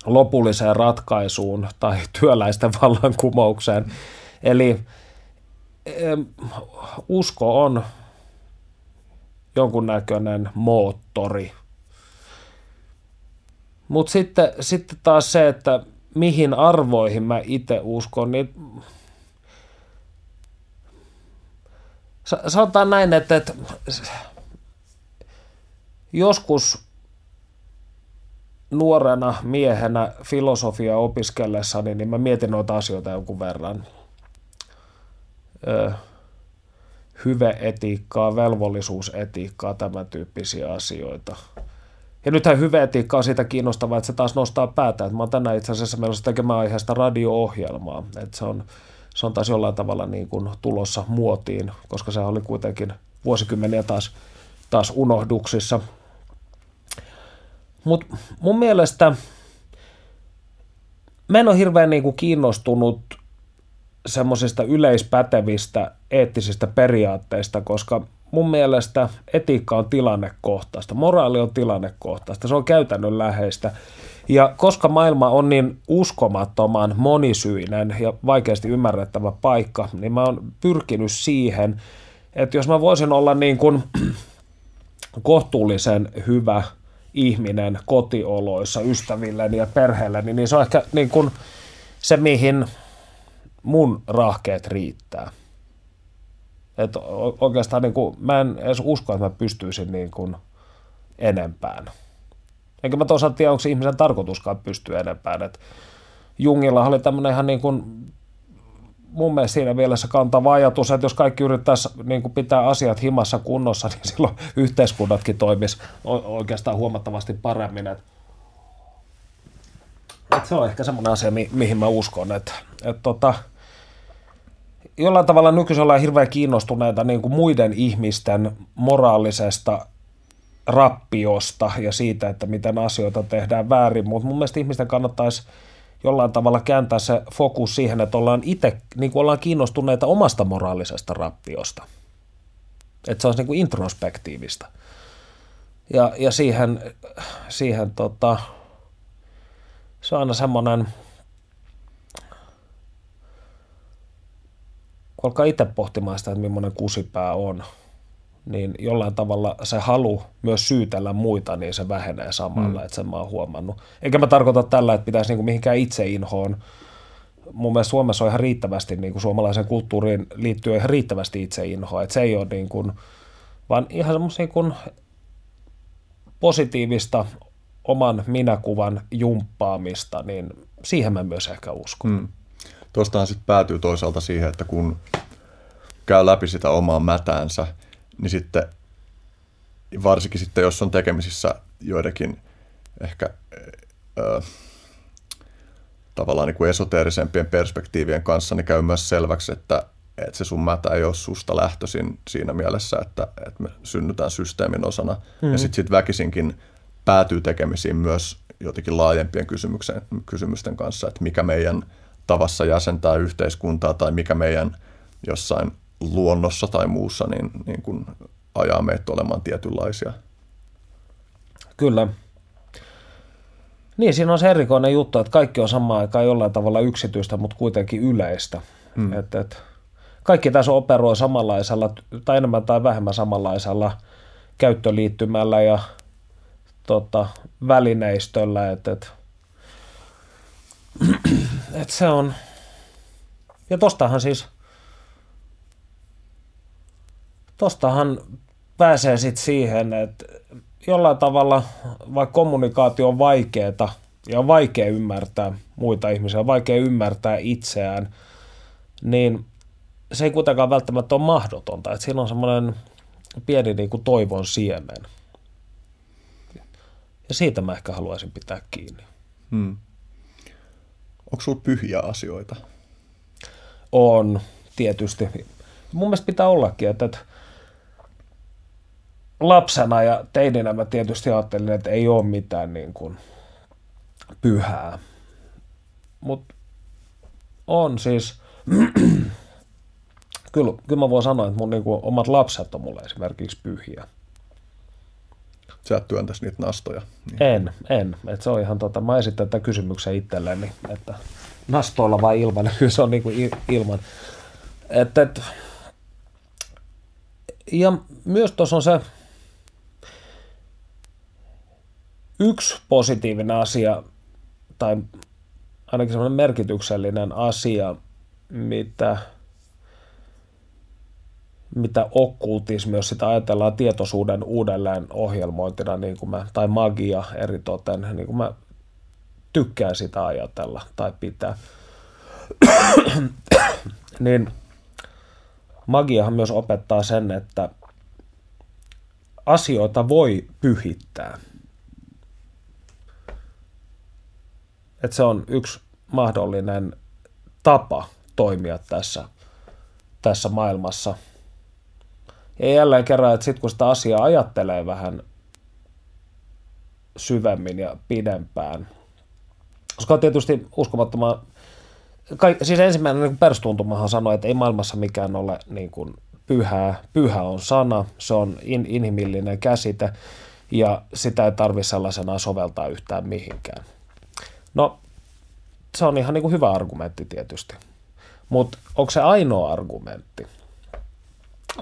lopulliseen ratkaisuun tai työläisten vallankumoukseen. Eli usko on jonkunnäköinen moottori. Mutta sitten, sitten taas se, että mihin arvoihin mä itse uskon, niin sanotaan näin, että, että joskus nuorena miehenä filosofia opiskellessani, niin mä mietin noita asioita jonkun verran. Hyveetiikkaa, velvollisuusetiikkaa, tämän tyyppisiä asioita. Ja nythän hyveetiikka on siitä kiinnostavaa, että se taas nostaa päätä. Että mä oon tänään itse asiassa menossa tekemään aiheesta radio-ohjelmaa. Että se on, se on taas jollain tavalla niin kuin tulossa muotiin, koska se oli kuitenkin vuosikymmeniä taas, taas unohduksissa. Mutta mun mielestä mä en ole hirveän niin kuin kiinnostunut semmoisista yleispätevistä eettisistä periaatteista, koska mun mielestä etiikka on tilannekohtaista, moraali on tilannekohtaista, se on käytännönläheistä. Ja koska maailma on niin uskomattoman monisyinen ja vaikeasti ymmärrettävä paikka, niin mä oon pyrkinyt siihen, että jos mä voisin olla niin kuin kohtuullisen hyvä ihminen kotioloissa, ystävilleni ja perheelleni, niin se on ehkä niin kuin se, mihin mun rahkeet riittää. Et oikeastaan niin kuin, mä en edes usko, että mä pystyisin niin kuin enempään. Enkä mä toisaalta tiedä, onko se ihmisen tarkoituskaan pystyä enempään. Et Jungilla oli tämmöinen ihan niin kuin, mun mielestä siinä mielessä kantava ajatus, että jos kaikki yrittäisi niin kuin pitää asiat himassa kunnossa, niin silloin yhteiskunnatkin toimisi oikeastaan huomattavasti paremmin. Et se on ehkä semmoinen asia, mi- mihin mä uskon, että et tota, jollain tavalla nykyisin ollaan hirveän kiinnostuneita niin kuin muiden ihmisten moraalisesta rappiosta ja siitä, että miten asioita tehdään väärin, mutta mun mielestä ihmisten kannattaisi jollain tavalla kääntää se fokus siihen, että ollaan itse niin ollaan kiinnostuneita omasta moraalisesta rappiosta. Että se olisi niin kuin introspektiivista. Ja, ja siihen, siihen tota, se on aina semmoinen – kun alkaa itse pohtimaan sitä, että millainen kusipää on, niin jollain tavalla se halu myös syytellä muita, niin se vähenee samalla, mm. että sen mä oon huomannut. Eikä mä tarkoita tällä, että pitäisi niinku mihinkään itseinhoon. Mun mielestä Suomessa on ihan riittävästi, niin kuin suomalaisen kulttuuriin liittyy ihan riittävästi itseinhoa, että se ei ole niin kuin, vaan ihan semmoisia niin positiivista oman minäkuvan jumppaamista, niin siihen mä myös ehkä uskon. Mm tuostahan sitten päätyy toisaalta siihen, että kun käy läpi sitä omaa mätäänsä, niin sitten varsinkin sitten, jos on tekemisissä joidenkin ehkä ö, tavallaan niin kuin esoteerisempien perspektiivien kanssa, niin käy myös selväksi, että, että se sun mätä ei ole susta lähtöisin siinä mielessä, että, että me synnytään systeemin osana. Mm-hmm. Ja sitten sit väkisinkin päätyy tekemisiin myös jotenkin laajempien kysymysten kanssa, että mikä meidän – tavassa jäsentää yhteiskuntaa tai mikä meidän jossain luonnossa tai muussa niin, niin kuin ajaa meitä olemaan tietynlaisia. Kyllä. Niin, siinä on se erikoinen juttu, että kaikki on samaan aikaan jollain tavalla yksityistä, mutta kuitenkin yleistä. Hmm. Et, et, kaikki tässä operoi samanlaisella, tai enemmän tai vähemmän samanlaisella käyttöliittymällä ja tota, välineistöllä. että et, et se on, ja tostahan siis, tostahan pääsee sitten siihen, että jollain tavalla, vaikka kommunikaatio on vaikeaa ja on vaikea ymmärtää muita ihmisiä, on vaikea ymmärtää itseään, niin se ei kuitenkaan välttämättä ole mahdotonta. Että siinä on semmoinen pieni niin kuin toivon siemen. Ja siitä mä ehkä haluaisin pitää kiinni. Hmm. Onko sulla pyhiä asioita? On, tietysti. Mun mielestä pitää ollakin, että, että lapsena ja teininä mä tietysti ajattelin, että ei ole mitään niin kuin pyhää. Mutta on siis, kyllä, kyllä mä voin sanoa, että mun niin kuin omat lapset on mulle esimerkiksi pyhiä. Sä et työntäisi niitä nastoja. Niin. En, en. Et se on ihan tota, mä esitän tätä kysymyksen itselleni, että nastoilla vai ilman, se on niin kuin ilman. Et, et, ja myös tuossa on se yksi positiivinen asia, tai ainakin semmoinen merkityksellinen asia, mitä, mitä okkultismi, jos sitä ajatellaan tietoisuuden uudelleen ohjelmointina, niin kuin mä, tai magia eri toten, niin kuin mä tykkään sitä ajatella tai pitää, niin magiahan myös opettaa sen, että asioita voi pyhittää. Että se on yksi mahdollinen tapa toimia tässä, tässä maailmassa. Ja jälleen kerran, että sitten kun sitä asiaa ajattelee vähän syvemmin ja pidempään, koska tietysti uskomattoman Kaik, siis ensimmäinen niin perustuntumahan sanoi, että ei maailmassa mikään ole niin kuin pyhää. Pyhä on sana, se on in, inhimillinen käsite ja sitä ei tarvitse sellaisena soveltaa yhtään mihinkään. No, se on ihan niin kuin hyvä argumentti tietysti. Mutta onko se ainoa argumentti?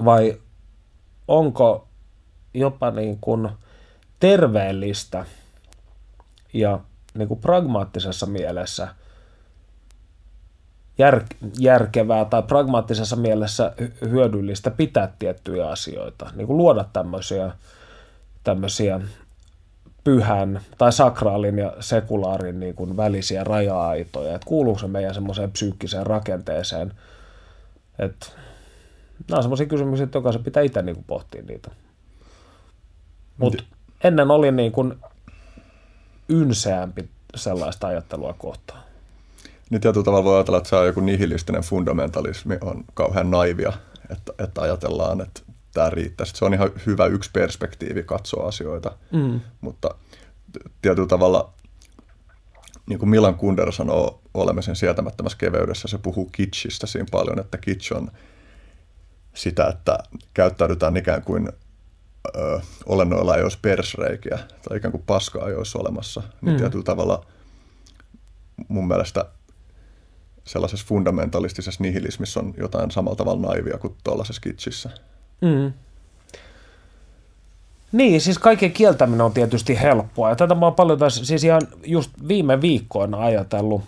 Vai onko jopa niin kuin terveellistä ja niin kuin pragmaattisessa mielessä – jär, järkevää tai pragmaattisessa mielessä hyödyllistä pitää tiettyjä asioita, niin kuin luoda tämmöisiä, tämmöisiä pyhän tai sakraalin ja sekulaarin niin kuin välisiä raja-aitoja, että kuuluuko se meidän semmoiseen psyykkiseen rakenteeseen, että nämä on semmoisia kysymyksiä, että jokaisen pitää itse niin kuin pohtia niitä. Mutta ennen oli niin kuin ynseämpi sellaista ajattelua kohtaan niin tietyllä tavalla voi ajatella, että se on joku nihilistinen fundamentalismi on kauhean naivia, että, että ajatellaan, että tämä riittäisi. Se on ihan hyvä yksi perspektiivi katsoa asioita, mm. mutta tietyllä tavalla, niin kuin Milan Kunder sanoo olemisen sietämättömässä keveydessä, se puhuu kitschistä siinä paljon, että kitsch on sitä, että käyttäydytään ikään kuin ö, olennoilla ei olisi persreikiä tai ikään kuin paskaa ei olisi olemassa. Niin mm. tietyllä tavalla mun mielestä sellaisessa fundamentalistisessa nihilismissa on jotain samalla tavalla naivia kuin tuollaisessa kitsissä. Mm. Niin, siis kaiken kieltäminen on tietysti helppoa. Ja tätä mä oon paljon tässä, siis ihan just viime viikkoina ajatellut,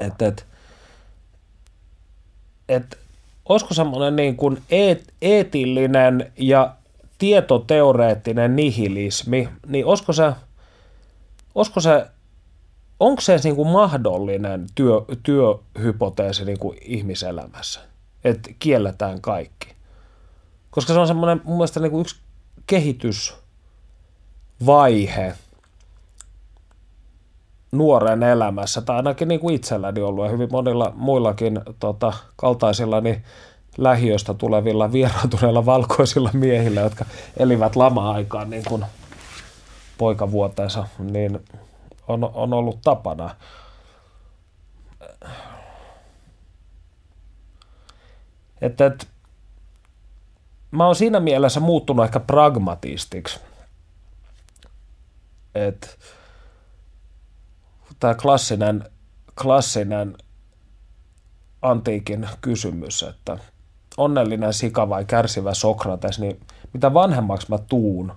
että, että, että olisiko semmoinen niin kuin eet, eetillinen ja tietoteoreettinen nihilismi, niin olisiko se, olisiko se onko se niin kuin mahdollinen työ, työhypoteesi niin kuin ihmiselämässä, että kielletään kaikki? Koska se on semmoinen mun mielestä niin kuin yksi kehitysvaihe nuoren elämässä, tai ainakin niin kuin itselläni ollut ja hyvin monilla muillakin tota, kaltaisillani lähiöstä tulevilla vieraantuneilla valkoisilla miehillä, jotka elivät lama-aikaan niin kuin poikavuotensa, niin on, on ollut tapana. Että, että mä oon siinä mielessä muuttunut ehkä pragmatistiksi. Että tämä klassinen, klassinen antiikin kysymys, että onnellinen sika vai kärsivä Sokrates, niin mitä vanhemmaksi mä tuun,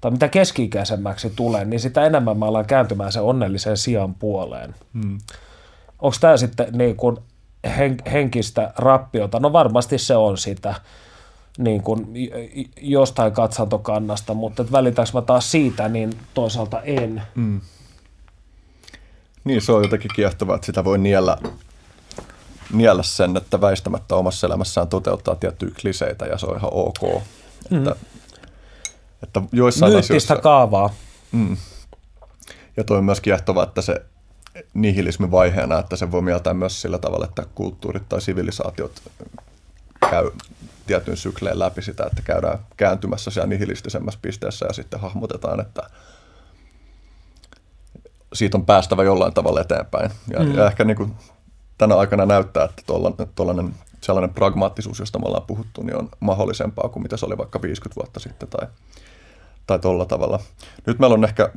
tai mitä keski-ikäisemmäksi tulee, niin sitä enemmän mä alan kääntymään sen onnellisen sijan puoleen. Hmm. Onko tämä sitten niin kuin hen, henkistä rappiota? No varmasti se on sitä niin kuin jostain katsantokannasta, mutta et välitänkö mä taas siitä, niin toisaalta en. Hmm. Niin, se on jotenkin kiehtovaa, että sitä voi niellä, niellä sen, että väistämättä omassa elämässään toteuttaa tiettyjä kliseitä ja se on ihan ok. Että että joissain Myyttistä asioissa, kaavaa. Mm. Ja toi on myös kiehtovaa, että se nihilismi vaiheena, että se voi mieltää myös sillä tavalla, että kulttuurit tai sivilisaatiot käy tietyn sykleen läpi sitä, että käydään kääntymässä siellä nihilistisemmässä pisteessä ja sitten hahmotetaan, että siitä on päästävä jollain tavalla eteenpäin. Ja, mm. ja ehkä niin kuin tänä aikana näyttää, että tuollainen sellainen pragmaattisuus, josta me ollaan puhuttu, niin on mahdollisempaa kuin mitä se oli vaikka 50 vuotta sitten tai, tai tuolla tavalla. Nyt meillä on ehkä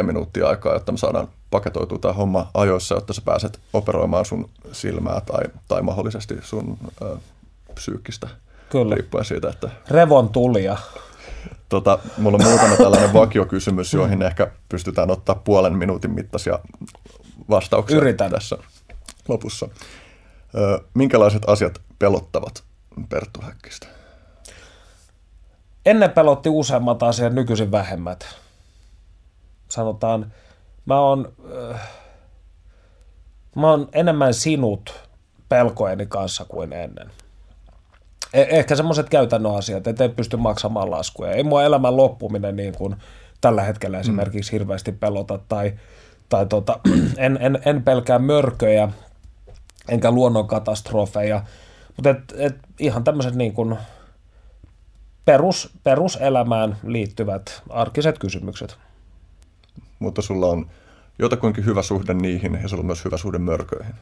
3-4 minuuttia aikaa, jotta me saadaan paketoitua tämä homma ajoissa, jotta sä pääset operoimaan sun silmää tai, tai mahdollisesti sun ö, psyykkistä. Kyllä. Riippuen siitä, että... Revon tulia. Tota, mulla on muutama tällainen vakiokysymys, joihin ehkä pystytään ottaa puolen minuutin mittaisia vastauksia Yritän. tässä lopussa. Ö, minkälaiset asiat pelottavat Perttu Häkkistä? Ennen pelotti useammat asiat, nykyisin vähemmät. Sanotaan, mä oon, äh, mä oon enemmän sinut pelkojeni kanssa kuin ennen. Eh- ehkä semmoiset käytännön asiat, että ei pysty maksamaan laskuja. Ei mua elämän loppuminen niin kuin tällä hetkellä esimerkiksi mm. hirveästi pelota tai, tai tota, en, en, en pelkää mörköjä enkä luonnonkatastrofeja, mutta et, et ihan tämmöiset niin kuin perus, peruselämään liittyvät arkiset kysymykset. Mutta sulla on jotakuinkin hyvä suhde niihin ja sulla on myös hyvä suhde mörköihin.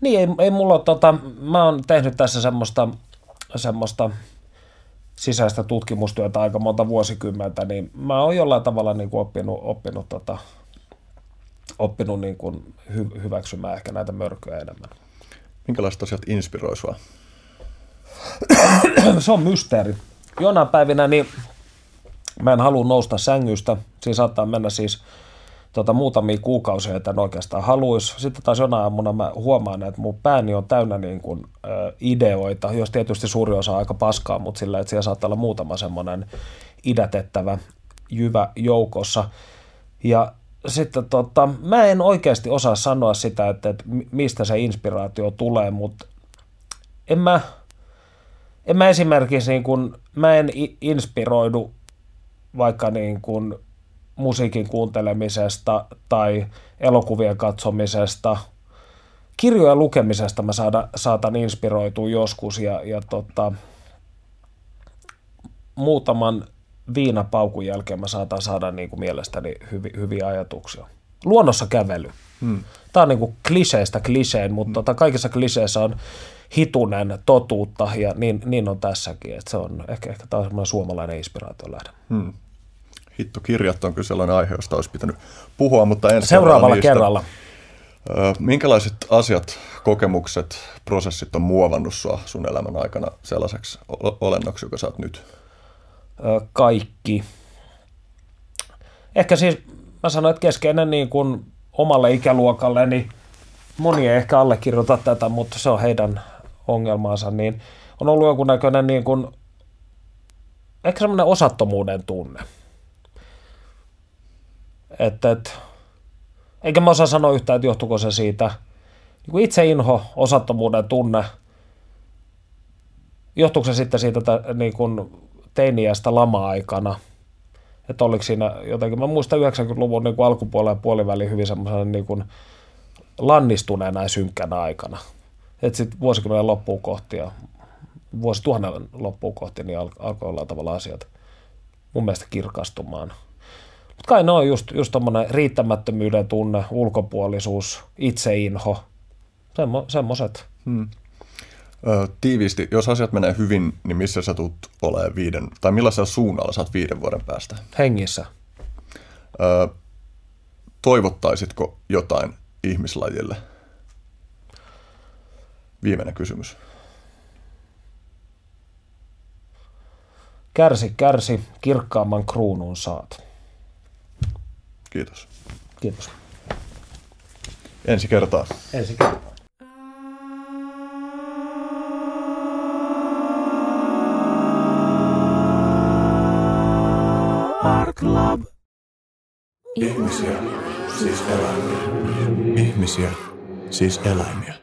Niin, ei, ei mulla tota, mä oon tehnyt tässä semmoista, semmoista sisäistä tutkimustyötä aika monta vuosikymmentä, niin mä oon jollain tavalla niin kuin oppinut, oppinut, tota, oppinut niin kuin hy, hyväksymään ehkä näitä mörköjä enemmän. Minkälaiset asiat inspiroi sua? Se on mysteeri. Jonain päivinä niin mä en halua nousta sängystä. Siinä saattaa mennä siis tota, muutamia kuukausia, että en oikeastaan haluaisi. Sitten taas jonain aamuna mä huomaan, että mun pääni on täynnä niin kuin, ö, ideoita, jos tietysti suuri osa on aika paskaa, mutta sillä, että siellä saattaa olla muutama semmoinen idätettävä jyvä joukossa. Ja sitten tota, mä en oikeasti osaa sanoa sitä, että, että mistä se inspiraatio tulee, mutta en mä, en mä esimerkiksi niin kun, mä en inspiroidu vaikka niin kun musiikin kuuntelemisesta tai elokuvien katsomisesta. Kirjojen lukemisesta mä saada, saatan inspiroitua joskus ja, ja tota, muutaman viinapaukun jälkeen mä saatan saada niin kuin mielestäni hyvi, hyviä ajatuksia. Luonnossa kävely. Hmm. Tämä on niin kuin kliseistä kliseen, mutta hmm. tota, kaikissa kliseissä on hitunen totuutta ja niin, niin on tässäkin. Et se on ehkä, ehkä tämä on semmoinen suomalainen inspiraatio lähde. Hmm. Hittokirjat on kyllä sellainen aihe, josta olisi pitänyt puhua, mutta ensi Seuraavalla kerralla. Minkälaiset asiat, kokemukset, prosessit on muovannut sinua sun elämän aikana sellaiseksi olennoksi, joka sä oot nyt? kaikki. Ehkä siis mä sanoin, että keskeinen niin kuin omalle ikäluokalle, niin moni ei ehkä allekirjoita tätä, mutta se on heidän ongelmaansa, niin on ollut joku näköinen niin kuin, ehkä semmoinen osattomuuden tunne. Että, että eikä mä osaa sanoa yhtään, että johtuuko se siitä niin kuin inho, osattomuuden tunne, johtuuko se sitten siitä niin kuin teiniästä lama-aikana. Että oliko siinä jotenkin, mä muistan 90-luvun niin alkupuolella ja puoliväliin hyvin semmoisen niin kuin lannistuneena ja synkkänä aikana. Että sitten vuosikymmenen loppuun kohti ja vuosituhannen loppuun kohti, niin alkoi olla tavallaan asiat mun mielestä kirkastumaan. Mutta kai ne on just, just tommonen riittämättömyyden tunne, ulkopuolisuus, itseinho, semmo, semmoset. Hmm. Ö, tiiviisti, jos asiat menee hyvin, niin missä sä tulet olemaan viiden, tai millaisella suunnalla oot viiden vuoden päästä? Hengissä. Ö, toivottaisitko jotain ihmislajille? Viimeinen kysymys. Kärsi, kärsi, kirkkaamman kruunun saat. Kiitos. Kiitos. Ensi kertaa. Ensi kertaa. Club. Ihmisiä, siis eläimiä. Ihmisiä, siis eläimiä.